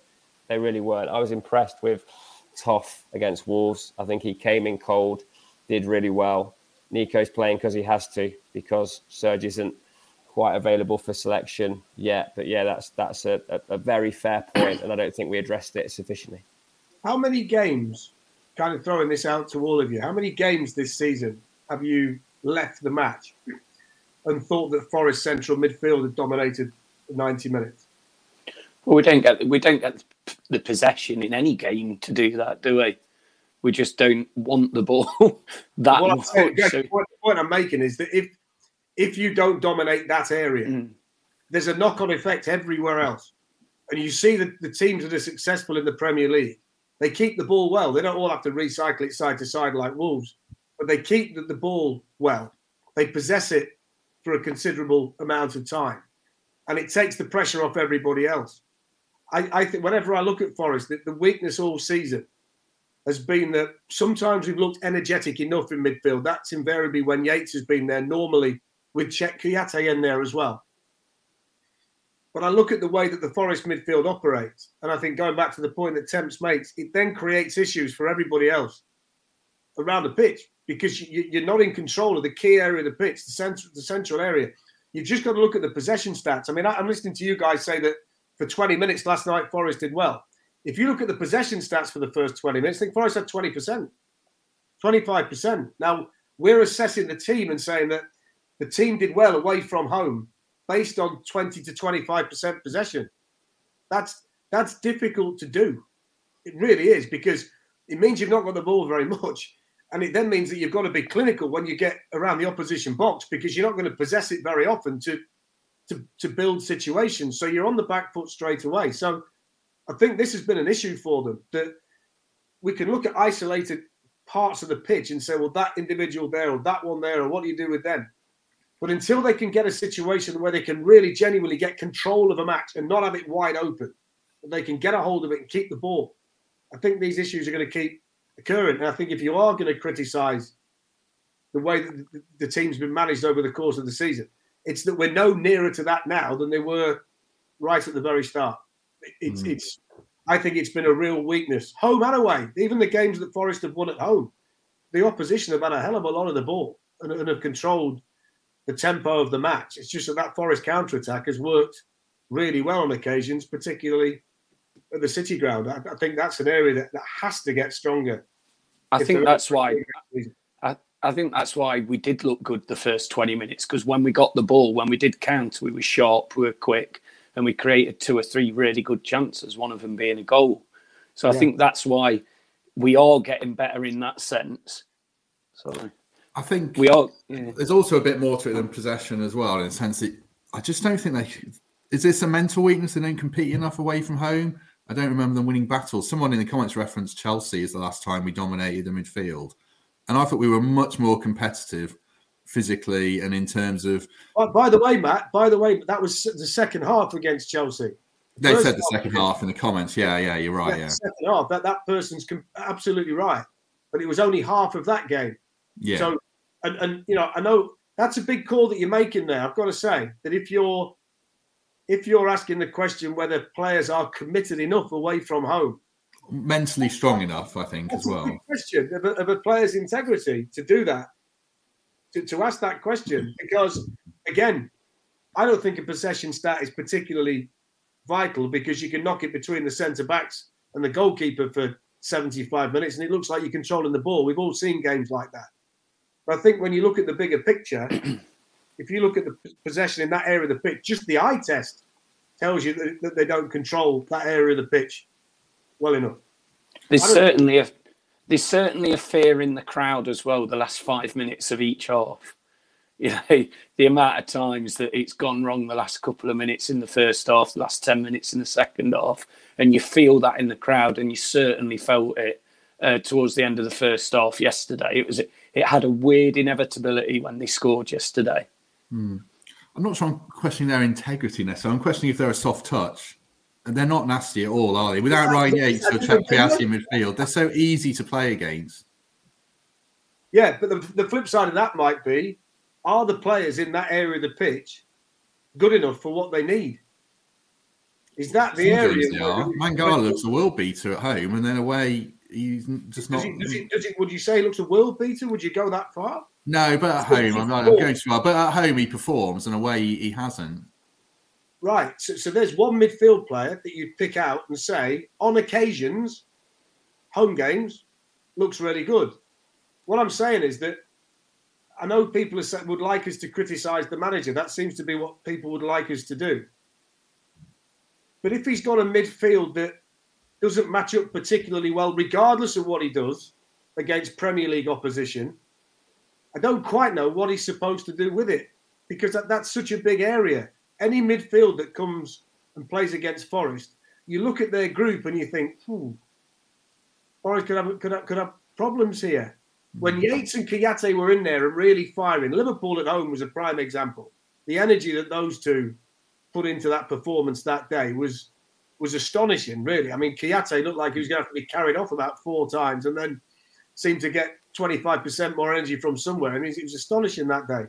They really weren't. I was impressed with Toff against Wolves. I think he came in cold, did really well. Neco's playing because he has to, because Serge isn't quite available for selection yet. But yeah, that's that's a, a, a very fair point, and I don't think we addressed it sufficiently. How many games, kind of throwing this out to all of you, how many games this season have you left the match and thought that Forest central midfield had dominated 90 minutes? Well, we don't get we don't get the possession in any game to do that, do we? We just don't want the ball that well, much. Saying, so... the point I'm making is that if if you don't dominate that area, mm. there's a knock-on effect everywhere else. And you see that the teams that are successful in the Premier League, they keep the ball well. They don't all have to recycle it side to side like Wolves, but they keep the, the ball well. They possess it for a considerable amount of time, and it takes the pressure off everybody else. I, I think whenever I look at Forest, the, the weakness all season has been that sometimes we've looked energetic enough in midfield. That's invariably when Yates has been there, normally with Cheikhou Kouyaté in there as well. But I look at the way that the Forest midfield operates, and I think going back to the point that Temps makes, it then creates issues for everybody else around the pitch because you, are not in control of the key area of the pitch, the central, the central area. You've just got to look at the possession stats. I mean, I'm listening to you guys say that for 20 minutes last night, Forest did well. If you look at the possession stats for the first 20 minutes, I think Forest had 20%, 25%. Now, we're assessing the team and saying that the team did well away from home based on 20 to 25% possession. That's that's difficult to do. It really is because it means you've not got the ball very much. And it then means that you've got to be clinical when you get around the opposition box because you're not going to possess it very often to to, to build situations. So you're on the back foot straight away. So I think this has been an issue for them that we can look at isolated parts of the pitch and say, well, that individual there or that one there, or what do you do with them? But until they can get a situation where they can really genuinely get control of a match and not have it wide open, they can get a hold of it and keep the ball. I think these issues are going to keep occurring. And I think if you are going to criticise the way that the team's been managed over the course of the season, it's that we're no nearer to that now than they were right at the very start. It's, mm. it's I think it's been a real weakness, home and away. Even the games that Forest have won at home, the opposition have had a hell of a lot of the ball and, and have controlled the tempo of the match. It's just that that Forest counter attack has worked really well on occasions, particularly at the City Ground. I, I think that's an area that, that has to get stronger. I think that's why. I, I think that's why we did look good the first 20 minutes because when we got the ball, when we did count, we were sharp, we were quick, and we created two or three really good chances, one of them being a goal. So I think that's why we are getting better in that sense. So I think we are. Yeah. There's also a bit more to it than possession as well, in the sense that I just don't think they. Is this a mental weakness? They don't compete enough away from home. I don't remember them winning battles. Someone in the comments referenced Chelsea as the last time we dominated the midfield, and I thought we were much more competitive physically and in terms of. Oh, by the way, Matt. By the way, that was the second half against Chelsea. They said the second half in the comments. Yeah, yeah, you're right. Yeah, yeah. second half. That that person's absolutely right, but it was only half of that game. Yeah. So, and and you know, I know that's a big call that you're making there. I've got to say that if you're if you're asking the question whether players are committed enough away from home, mentally strong enough, I think as well. question of a, of a player's integrity to do that to, to ask that question because, again, I don't think a possession stat is particularly vital because you can knock it between the centre backs and the goalkeeper for 75 minutes and it looks like you're controlling the ball. We've all seen games like that. But I think when you look at the bigger picture, if you look at the possession in that area of the pitch, just the eye test tells you that, that they don't control that area of the pitch well enough. There's certainly a there's certainly a fear in the crowd as well. The last five minutes of each half, you know, the amount of times that it's gone wrong the last couple of minutes in the first half, the last ten minutes in the second half, and you feel that in the crowd, and you certainly felt it uh, towards the end of the first half yesterday. It was it had a weird inevitability when they scored yesterday. Hmm. I'm not sure I'm questioning their integrity necessarily. I'm questioning if they're a soft touch they're not nasty at all, are they? Without Ryan Yates or Chuck Piassi in midfield, they're so easy to play against. Yeah, but the, the flip side of that might be are the players in that area of the pitch good enough for what they need? Is that the Some area? They are. Mangala looks a world beater at home, and then away he's just not. Does he, does does would you say he looks a world beater? Would you go that far? No, but at home, I'm, not, I'm going too far. But at home, he performs, and away, he hasn't. Right. So, so there's one midfield player that you'd pick out and say, on occasions, home games, looks really good. What I'm saying is that I know people are, would like us to criticise the manager. That seems to be what people would like us to do. But if he's got a midfield that doesn't match up particularly well, regardless of what he does against Premier League opposition, I don't quite know what he's supposed to do with it because that, that's such a big area any midfield that comes and plays against Forest, you look at their group and you think, hmm, Forest could have, could have, could have problems here. When hmm. Yates and Kouyaté were in there and really firing, Liverpool at home was a prime example. The energy that those two put into that performance that day was was astonishing, really. I mean, Kouyaté looked like he was going to have to be carried off about four times and then seemed to get 25% more energy from somewhere. I mean, it was astonishing that day.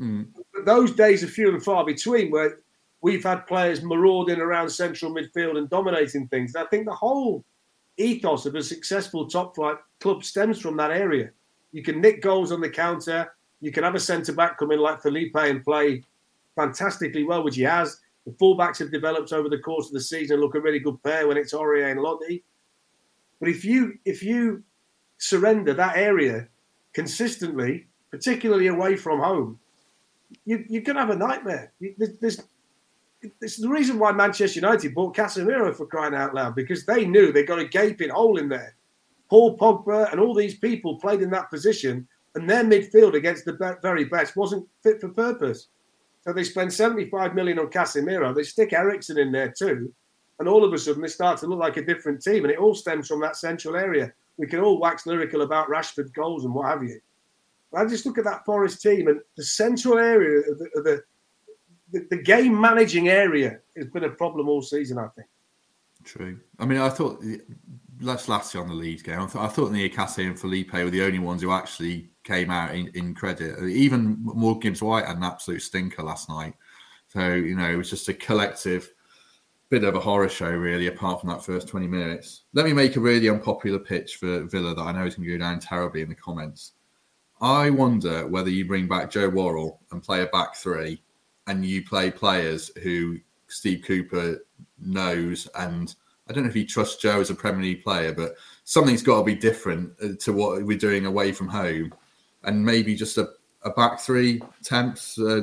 Mm. Those days are few and far between where we've had players marauding around central midfield and dominating things. And I think the whole ethos of a successful top flight club stems from that area. You can nick goals on the counter. You can have a centre back come in like Felipe and play fantastically well, which he has. The fullbacks have developed over the course of the season, look a really good pair when it's Aurier and Lodi. But if you if you surrender that area consistently, particularly away from home, you, are going to have a nightmare. There's, this is the reason why Manchester United bought Casemiro for crying out loud because they knew they got a gaping hole in there. Paul Pogba and all these people played in that position, and their midfield against the very best wasn't fit for purpose. So they spend 75 million on Casemiro. They stick Eriksen in there too, and all of a sudden they start to look like a different team. And it all stems from that central area. We can all wax lyrical about Rashford goals and what have you. I just look at that Forest team and the central area of the, the, the, the game managing area has been a problem all season. I think. True. I mean, I thought let's lastly on the Leeds game. I thought, I thought Niakhaté and Felipe were the only ones who actually came out in, in credit. Even Morgan Gibbs White had an absolute stinker last night. So you know, it was just a collective bit of a horror show, really. Apart from that first twenty minutes, let me make a really unpopular pitch for Villa that I know is going to go down terribly in the comments. I wonder whether you bring back Joe Worrall and play a back three, and you play players who Steve Cooper knows and I don't know if he trusts Joe as a Premier League player, but something's got to be different uh, to what we're doing away from home, and maybe just a, a back three temps, uh,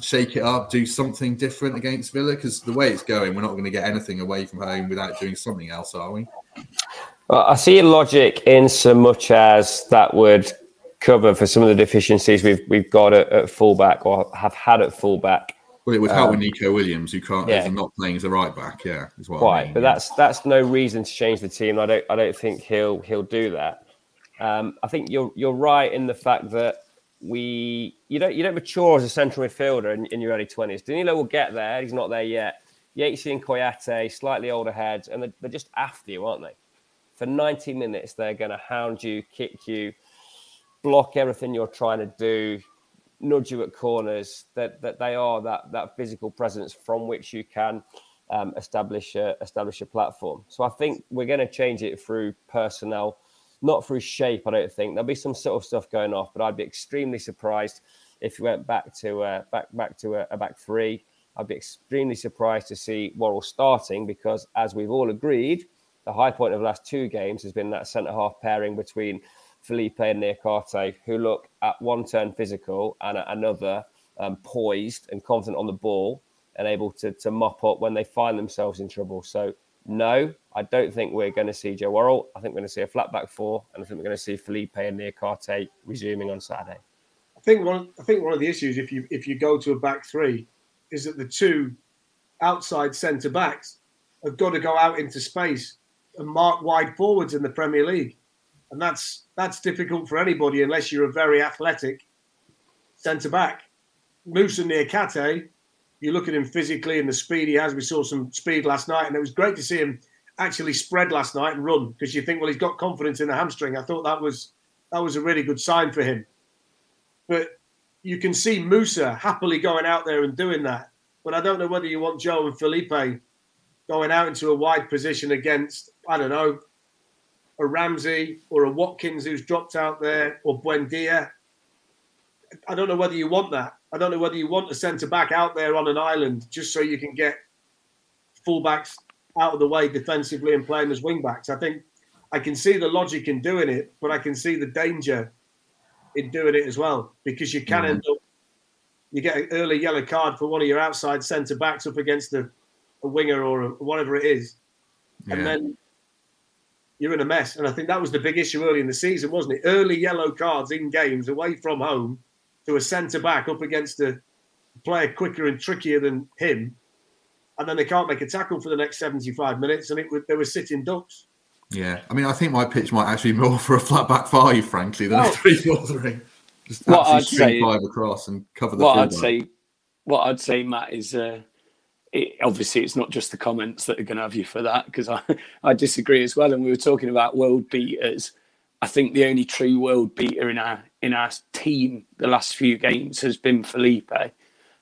shake it up, do something different against Villa because the way it's going, we're not going to get anything away from home without doing something else, are we? Well, I see logic in so much as that would cover for some of the deficiencies we've we've got at, at fullback or have had at fullback. Well, it would help um, with Neco Williams, who can't, yeah. not playing as a right back. Yeah, is what Quite, I mean. but that's that's no reason to change the team. I don't I don't think he'll he'll do that. Um, I think you're you're right in the fact that we you don't you don't mature as a central midfielder in, in your early twenties. Danilo will get there. He's not there yet. Yatesy and Kouyate, slightly older heads, and they're, they're just after you, aren't they? For 90 minutes, they're going to hound you, kick you, block everything you're trying to do nudge you at corners, that, that they are that, that physical presence from which you can um, establish, a, establish a platform. So I think we're going to change it through personnel, not through shape, I don't think. There'll be some sort of stuff going off, but I'd be extremely surprised if we went back to, uh, back, back to a, a back three. I'd be extremely surprised to see Worrall starting because, as we've all agreed, the high point of the last two games has been that centre half pairing between Felipe and Niakhaté, who look at one turn physical and at another um, poised and confident on the ball and able to, to mop up when they find themselves in trouble. So, no, I don't think we're going to see Joe Worrall. I think we're going to see a flat back four, and I think we're going to see Felipe and Niakhaté resuming on Saturday. I think one. I think one of the issues, if you if you go to a back three, is that the two outside centre backs have got to go out into space and mark wide forwards in the Premier League and that's that's difficult for anybody unless you're a very athletic centre back. Moussa Niakhaté, you look at him physically and the speed he has. We saw some speed last night, and it was great to see him actually spread last night and run because you think, well, he's got confidence in the hamstring. I thought that was that was a really good sign for him. But you can see Moussa happily going out there and doing that. But I don't know whether you want Joe and Felipe going out into a wide position against, I don't know, a Ramsey or a Watkins who's dropped out there or Buendia. I don't know whether you want that. I don't know whether you want a centre back out there on an island just so you can get fullbacks out of the way defensively and playing as wing backs. I think I can see the logic in doing it, but I can see the danger in doing it as well because you can mm. end up you get an early yellow card for one of your outside centre backs up against a, a winger or a, whatever it is, yeah. and then you're in a mess. And I think that was the big issue early in the season, wasn't it? Early yellow cards in games away from home to a centre back up against a player quicker and trickier than him. And then they can't make a tackle for the next 75 minutes, and it they were sitting ducks. Yeah, I mean, I think my pitch might actually be more for a flat back five, frankly, than oh. a three four three. Just what I'd say five across and cover the. What I'd say, what I'd say, Matt, is uh, it, obviously it's not just the comments that are going to have you for that because I, I disagree as well. And we were talking about world beaters. I think the only true world beater in our in our team the last few games has been Felipe.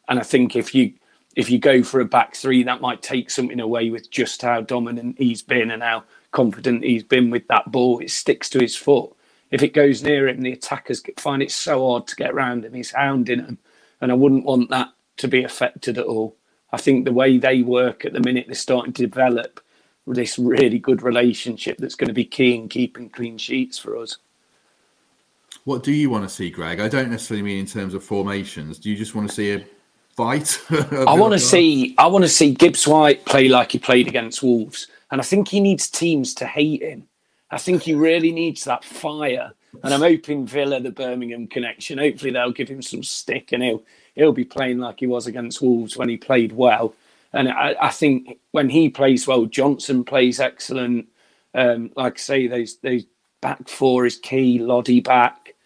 And I think if you if you go for a back three, that might take something away with just how dominant he's been and how confident he's been with that ball. It sticks to his foot. If it goes near him, the attackers find it so hard to get around him. He's hounding him, and I wouldn't want that to be affected at all. I think the way they work at the minute, they're starting to develop this really good relationship that's going to be key in keeping clean sheets for us. What do you want to see, Greg? I don't necessarily mean in terms of formations. Do you just want to see a fight? I want to see. I want to see Gibbs White play like he played against Wolves, and I think he needs teams to hate him. I think he really needs that fire, and I'm hoping Villa, the Birmingham connection, hopefully they'll give him some stick and he'll he'll be playing like he was against Wolves when he played well. And I, I think when he plays well, Johnson plays excellent. Um, like I say, those those back four is key. Lodi back.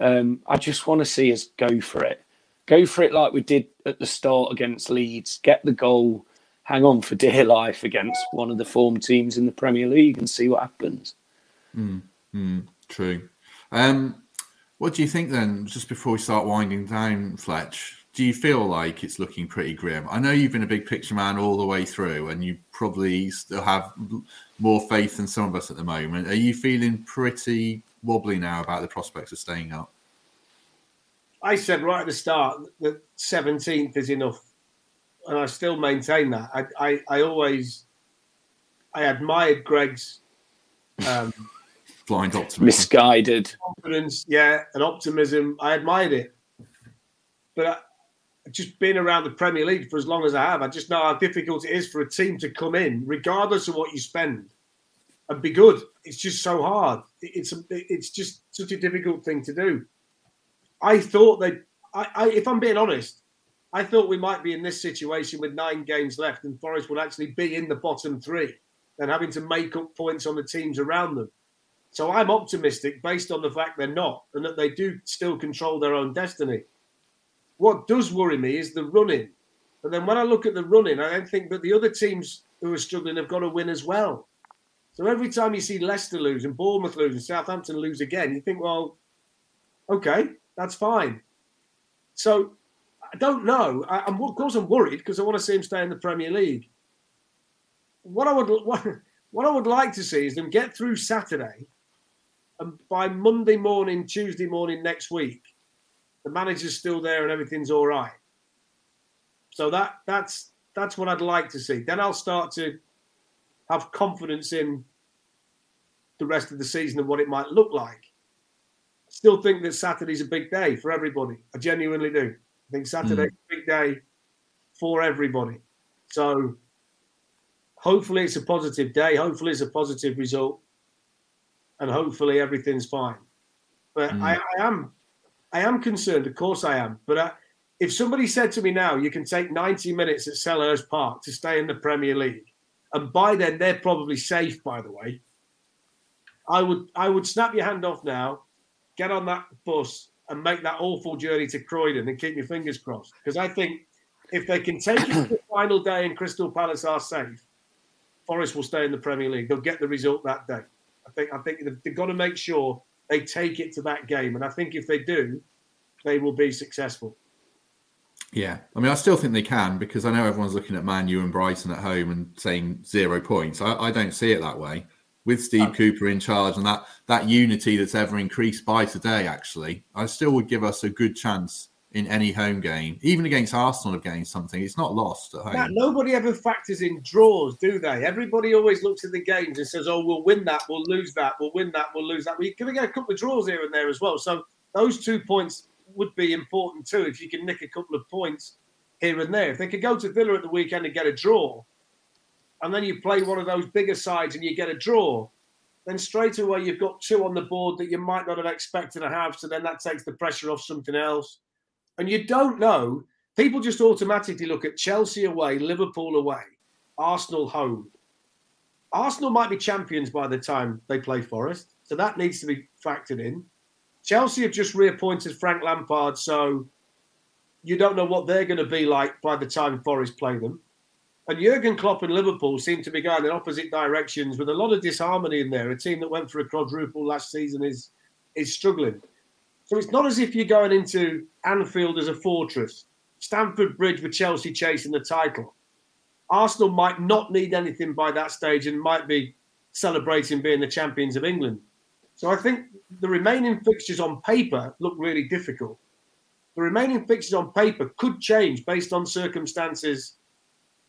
Um, I just want to see us go for it. Go for it like we did at the start against Leeds. Get the goal. hang on for dear life against one of the form teams in the Premier League and see what happens. Mm, mm, true. Um, what do you think then? Just before we start winding down, Fletch, do you feel like it's looking pretty grim? I know you've been a big picture man all the way through, and you probably still have more faith than some of us at the moment. Are you feeling pretty wobbly now about the prospects of staying up? I said right at the start that 17th is enough, and I still maintain that. I, I, I always, I admired Greg's um, blind optimism, misguided confidence, yeah, and optimism. I admired it, but I, just being around the Premier League for as long as I have, I just know how difficult it is for a team to come in, regardless of what you spend, and be good. It's just so hard. It's it's just such a difficult thing to do. I thought they, I, I, if I'm being honest, I thought we might be in this situation with nine games left, and Forest would actually be in the bottom three, and having to make up points on the teams around them. So I'm optimistic based on the fact they're not, and that they do still control their own destiny. What does worry me is the running. And then when I look at the running, I then think that the other teams who are struggling have got to win as well. So every time you see Leicester lose and Bournemouth lose and Southampton lose again, you think, well, okay, that's fine. So I don't know. I, am of course I'm worried because I want to see him stay in the Premier League. What I would what, what I would like to see is them get through Saturday, and by Monday morning, Tuesday morning next week, the manager's still there and everything's all right. So that that's that's what I'd like to see. Then I'll start to have confidence in the rest of the season and what it might look like. Still think that Saturday's a big day for everybody. I genuinely do. I think Saturday's mm. a big day for everybody. So hopefully it's a positive day. Hopefully it's a positive result. And hopefully everything's fine. But mm. I, I am I am concerned, of course I am. But I, uh, if somebody said to me now, you can take 90 minutes at Selhurst Park to stay in the Premier League, and by then they're probably safe, by the way. I would I would snap your hand off now, get on that bus and make that awful journey to Croydon and keep your fingers crossed. Because I think if they can take it to the final day and Crystal Palace are safe, Forest will stay in the Premier League. They'll get the result that day. I think I think they've got to make sure they take it to that game. And I think if they do, they will be successful. Yeah, I mean, I still think they can because I know everyone's looking at Man U and Brighton at home and saying zero points. I, I don't see it that way. With Steve oh. Cooper in charge and that that unity that's ever increased by today, actually, I still would give us a good chance in any home game, even against Arsenal have gained something. It's not lost at home. Now, nobody ever factors in draws, do they? Everybody always looks at the games and says, "Oh, we'll win that, we'll lose that, we'll win that, we'll lose that." We're going to get a couple of draws here and there as well. So those two points would be important too. If you can nick a couple of points here and there, if they could go to Villa at the weekend and get a draw, and then you play one of those bigger sides and you get a draw, then straight away you've got two on the board that you might not have expected to have. So then that takes the pressure off something else and you don't know. People just automatically look at Chelsea away, Liverpool away, Arsenal home. Arsenal might be champions by the time they play Forest, so that needs to be factored in. Chelsea have just reappointed Frank Lampard, so you don't know what they're going to be like by the time Forest play them. And Jurgen Klopp and Liverpool seem to be going in opposite directions with a lot of disharmony in there. A team that went for a quadruple last season is is struggling. So it's not as if you're going into Anfield as a fortress. Stamford Bridge with Chelsea chasing the title. Arsenal might not need anything by that stage and might be celebrating being the champions of England. So I think the remaining fixtures on paper look really difficult. The remaining fixtures on paper could change based on circumstances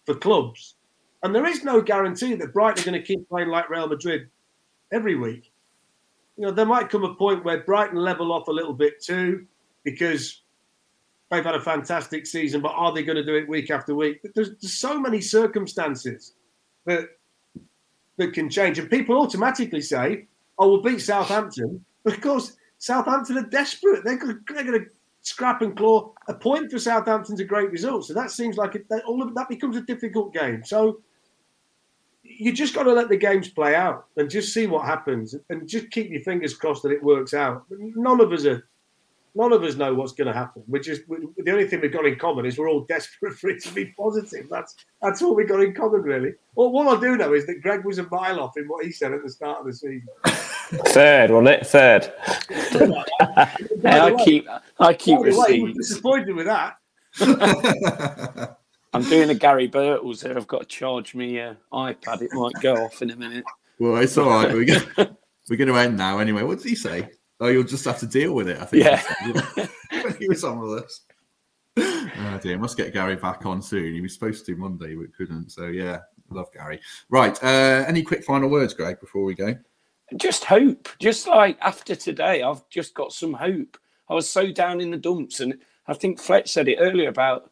for clubs. And there is no guarantee that Brighton are going to keep playing like Real Madrid every week you know, there might come a point where Brighton level off a little bit too, because they've had a fantastic season. But are they going to do it week after week? There's, there's so many circumstances that that can change, and people automatically say, "Oh, we'll beat Southampton." But of course, Southampton are desperate. They're going, to, they're going to scrap and claw. A point for Southampton's a great result. So that seems like it, all of that becomes a difficult game. So you just got to let the games play out and just see what happens and just keep your fingers crossed that it works out. None of us are None of us know what's going to happen. We're just we, the only thing we've got in common is we're all desperate for it to be positive. That's that's all we got in common, really. Well, what I do know is that Greg was a mile off in what he said at the start of the season. Third, wasn't it? Third. Hey, I keep I keep By the way, he was disappointed with that. I'm doing a Gary Birtles here. I've got to charge me uh, iPad. It might go off in a minute. well, it's all right. We're going, we're going to end now anyway. What did he say? Oh, you'll just have to deal with it. I think. Yeah. he was on with us. Oh dear, must get Gary back on soon. He was supposed to Monday, but couldn't. So yeah, love Gary. Right. Uh, any quick final words, Greg, before we go? Just hope. Just like after today, I've just got some hope. I was so down in the dumps, and I think Fletch said it earlier about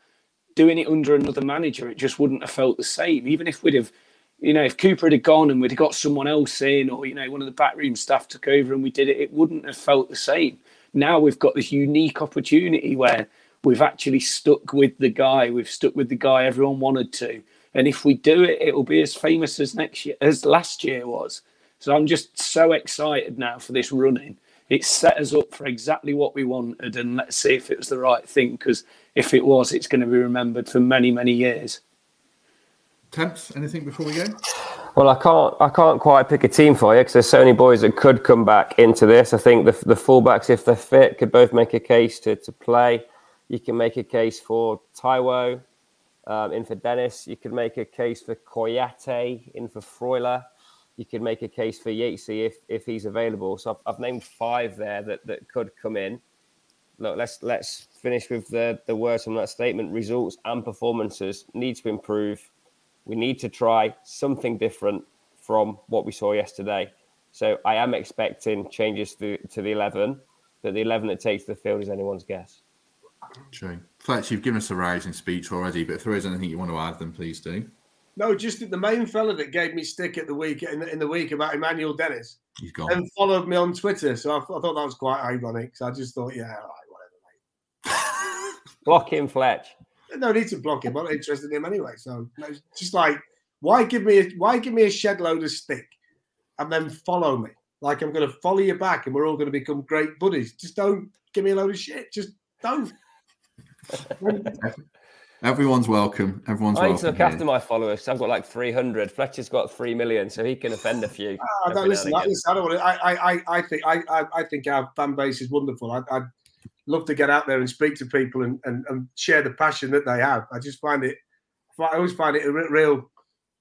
doing it under another manager. It just wouldn't have felt the same, even if we'd have. You know, if Cooper had gone and we'd have got someone else in, or you know, one of the backroom staff took over and we did it, it wouldn't have felt the same. Now we've got this unique opportunity where we've actually stuck with the guy. We've stuck with the guy everyone wanted to, and if we do it, it'll be as famous as next year as last year was. So I'm just so excited now for this running. It set us up for exactly what we wanted, and let's see if it was the right thing. Because if it was, it's going to be remembered for many, many years. Temps, anything before we go? Well, I can't. I can't quite pick a team for you because there's so many boys that could come back into this. I think the the fullbacks, if they're fit, could both make a case to to play. You can make a case for Taiwo um, in for Dennis. You could make a case for Kouyaté in for Freuler. You could make a case for Yatesy if if he's available. So I've, I've named five there that, that could come in. Look, let's let's finish with the the words from that statement. Results and performances need to improve. We need to try something different from what we saw yesterday. So I am expecting changes to, to the 11, but the 11 that takes the field is anyone's guess. True. Fletch, you've given us a rousing speech already, but if there is anything you want to add, then please do. No, just the main fella that gave me stick at the week in the, in the week about Emmanuel Dennis You've gone. and followed me on Twitter. So I, I thought that was quite ironic. So I just thought, yeah, all right, whatever, Block him, Fletch. No need to block him. I'm not interested in him anyway. So just like, why give me a, why give me a shed load of stick and then follow me? Like I'm going to follow you back and we're all going to become great buddies. Just don't give me a load of shit. Just don't. Everyone's welcome. Everyone's I need welcome. to look here. after my followers. I've got like 300. Fletcher's got 3 million, so he can offend a few. Ah, I don't listen. I, listen, I don't want to. I, I, I- I think I, I, I think our fan base is wonderful. I, I'd love to get out there and speak to people and, and, and share the passion that they have. I just find it. I always find it a real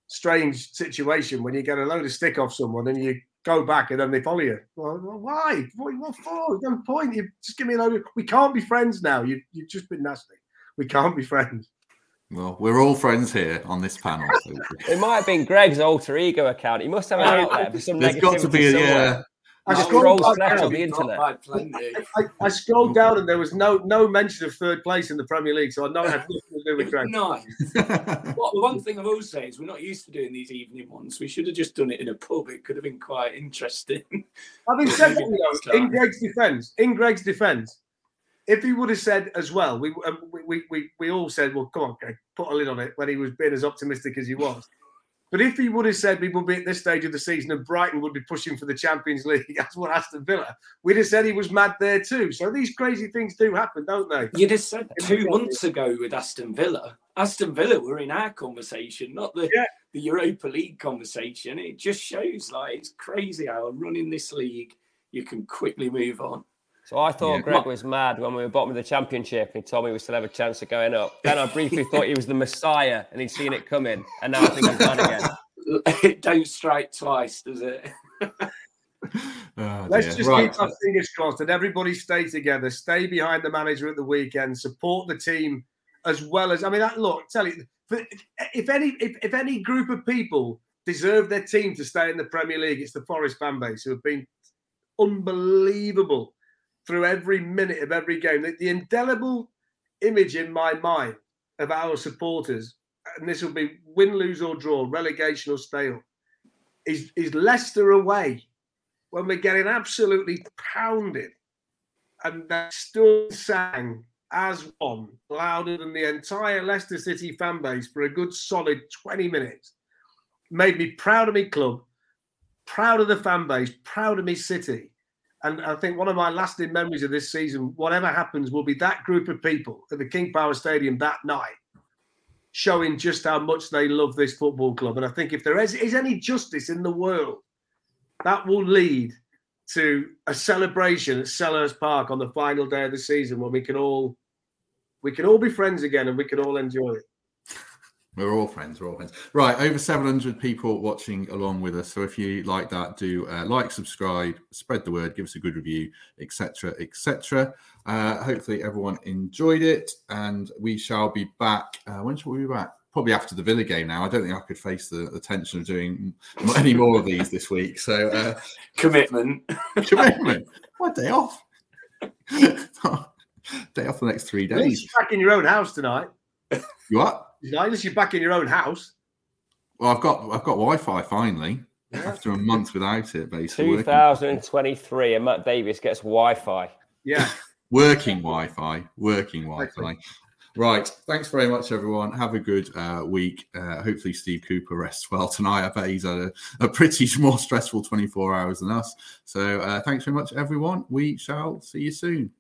strange situation when you get a load of stick off someone and you go back and then they follow you. Well, well, why? What, what for? There's no point. You just give me a load. Of, we can't be friends now. You you've just been nasty. We can't be friends. Well, we're all friends here on this panel. so- It might have been Greg's alter ego account. He must have an outlet for some There's negativity got to be a somewhere. yeah. I Just scrolled trolls back down. on the internet. I, I scrolled down and there was no no mention of third place in the Premier League, so I know it had nothing to do with Greg. Nice. Well, the one thing I will say is we're not used to doing these evening ones. We should have just done it in a pub. It could have been quite interesting. Having said that, Maybe though, in. Greg's defence, in Greg's defence, if he would have said as well, we, um, we, we, we, we all said, well, come on, Greg, put a lid on it when he was being as optimistic as he was. But if he would have said we would be at this stage of the season and Brighton would be pushing for the Champions League, as well Aston Villa, we'd have said he was mad there too. So these crazy things do happen, don't they? You'd have said two months ago with Aston Villa. Aston Villa were in our conversation, not the, Yeah. the Europa League conversation. It just shows like it's crazy how running this league you can quickly move on. So I thought Yeah. Greg was mad when we were bottom of the championship and he told me we still have a chance of going up. Then I briefly thought he was the messiah and he'd seen it coming. And now I think he's done again. it don't strike twice, does it? Oh, Let's just right. keep our fingers crossed and everybody stay together, stay behind the manager at the weekend, support the team as well as I mean, that, look, tell you, if any if, if any group of people deserve their team to stay in the Premier League, it's the Forest fan base who have been unbelievable through every minute of every game. The, the indelible image in my mind of our supporters, and this will be win, lose or draw, relegation or stay is is Leicester away when we're getting absolutely pounded, and they still sang as one, louder than the entire Leicester City fan base for a good solid 20 minutes. Made me proud of me club, proud of the fan base, proud of me city. And I think one of my lasting memories of this season, whatever happens, will be that group of people at the King Power Stadium that night showing just how much they love this football club. And I think if there is, is any justice in the world, that will lead to a celebration at Selhurst Park on the final day of the season when we can all we can all be friends again and we can all enjoy it. We're all friends. We're all friends. Right, over 700 people watching along with us. So if you like that, do uh, like, subscribe, spread the word, give us a good review, etc., etc. Uh, hopefully everyone enjoyed it, and we shall be back. Uh, when shall we be back? Probably after the Villa game. Now, I don't think I could face the, the tension of doing any more of these this week. So uh, commitment, commitment. What day off? day off the next three days. back in your own house tonight. You what? Unless you're back in your own house. Well, I've got I've got Wi-Fi finally yeah. after a month without it. Basically, 2023, and Matt Davies gets Wi-Fi. Yeah, working Wi-Fi, working Wi-Fi. Right. Thanks very much, everyone. Have a good uh, week. Uh, hopefully, Steve Cooper rests well tonight. I bet he's had a, a pretty more stressful 24 hours than us. So, uh, thanks very much, everyone. We shall see you soon.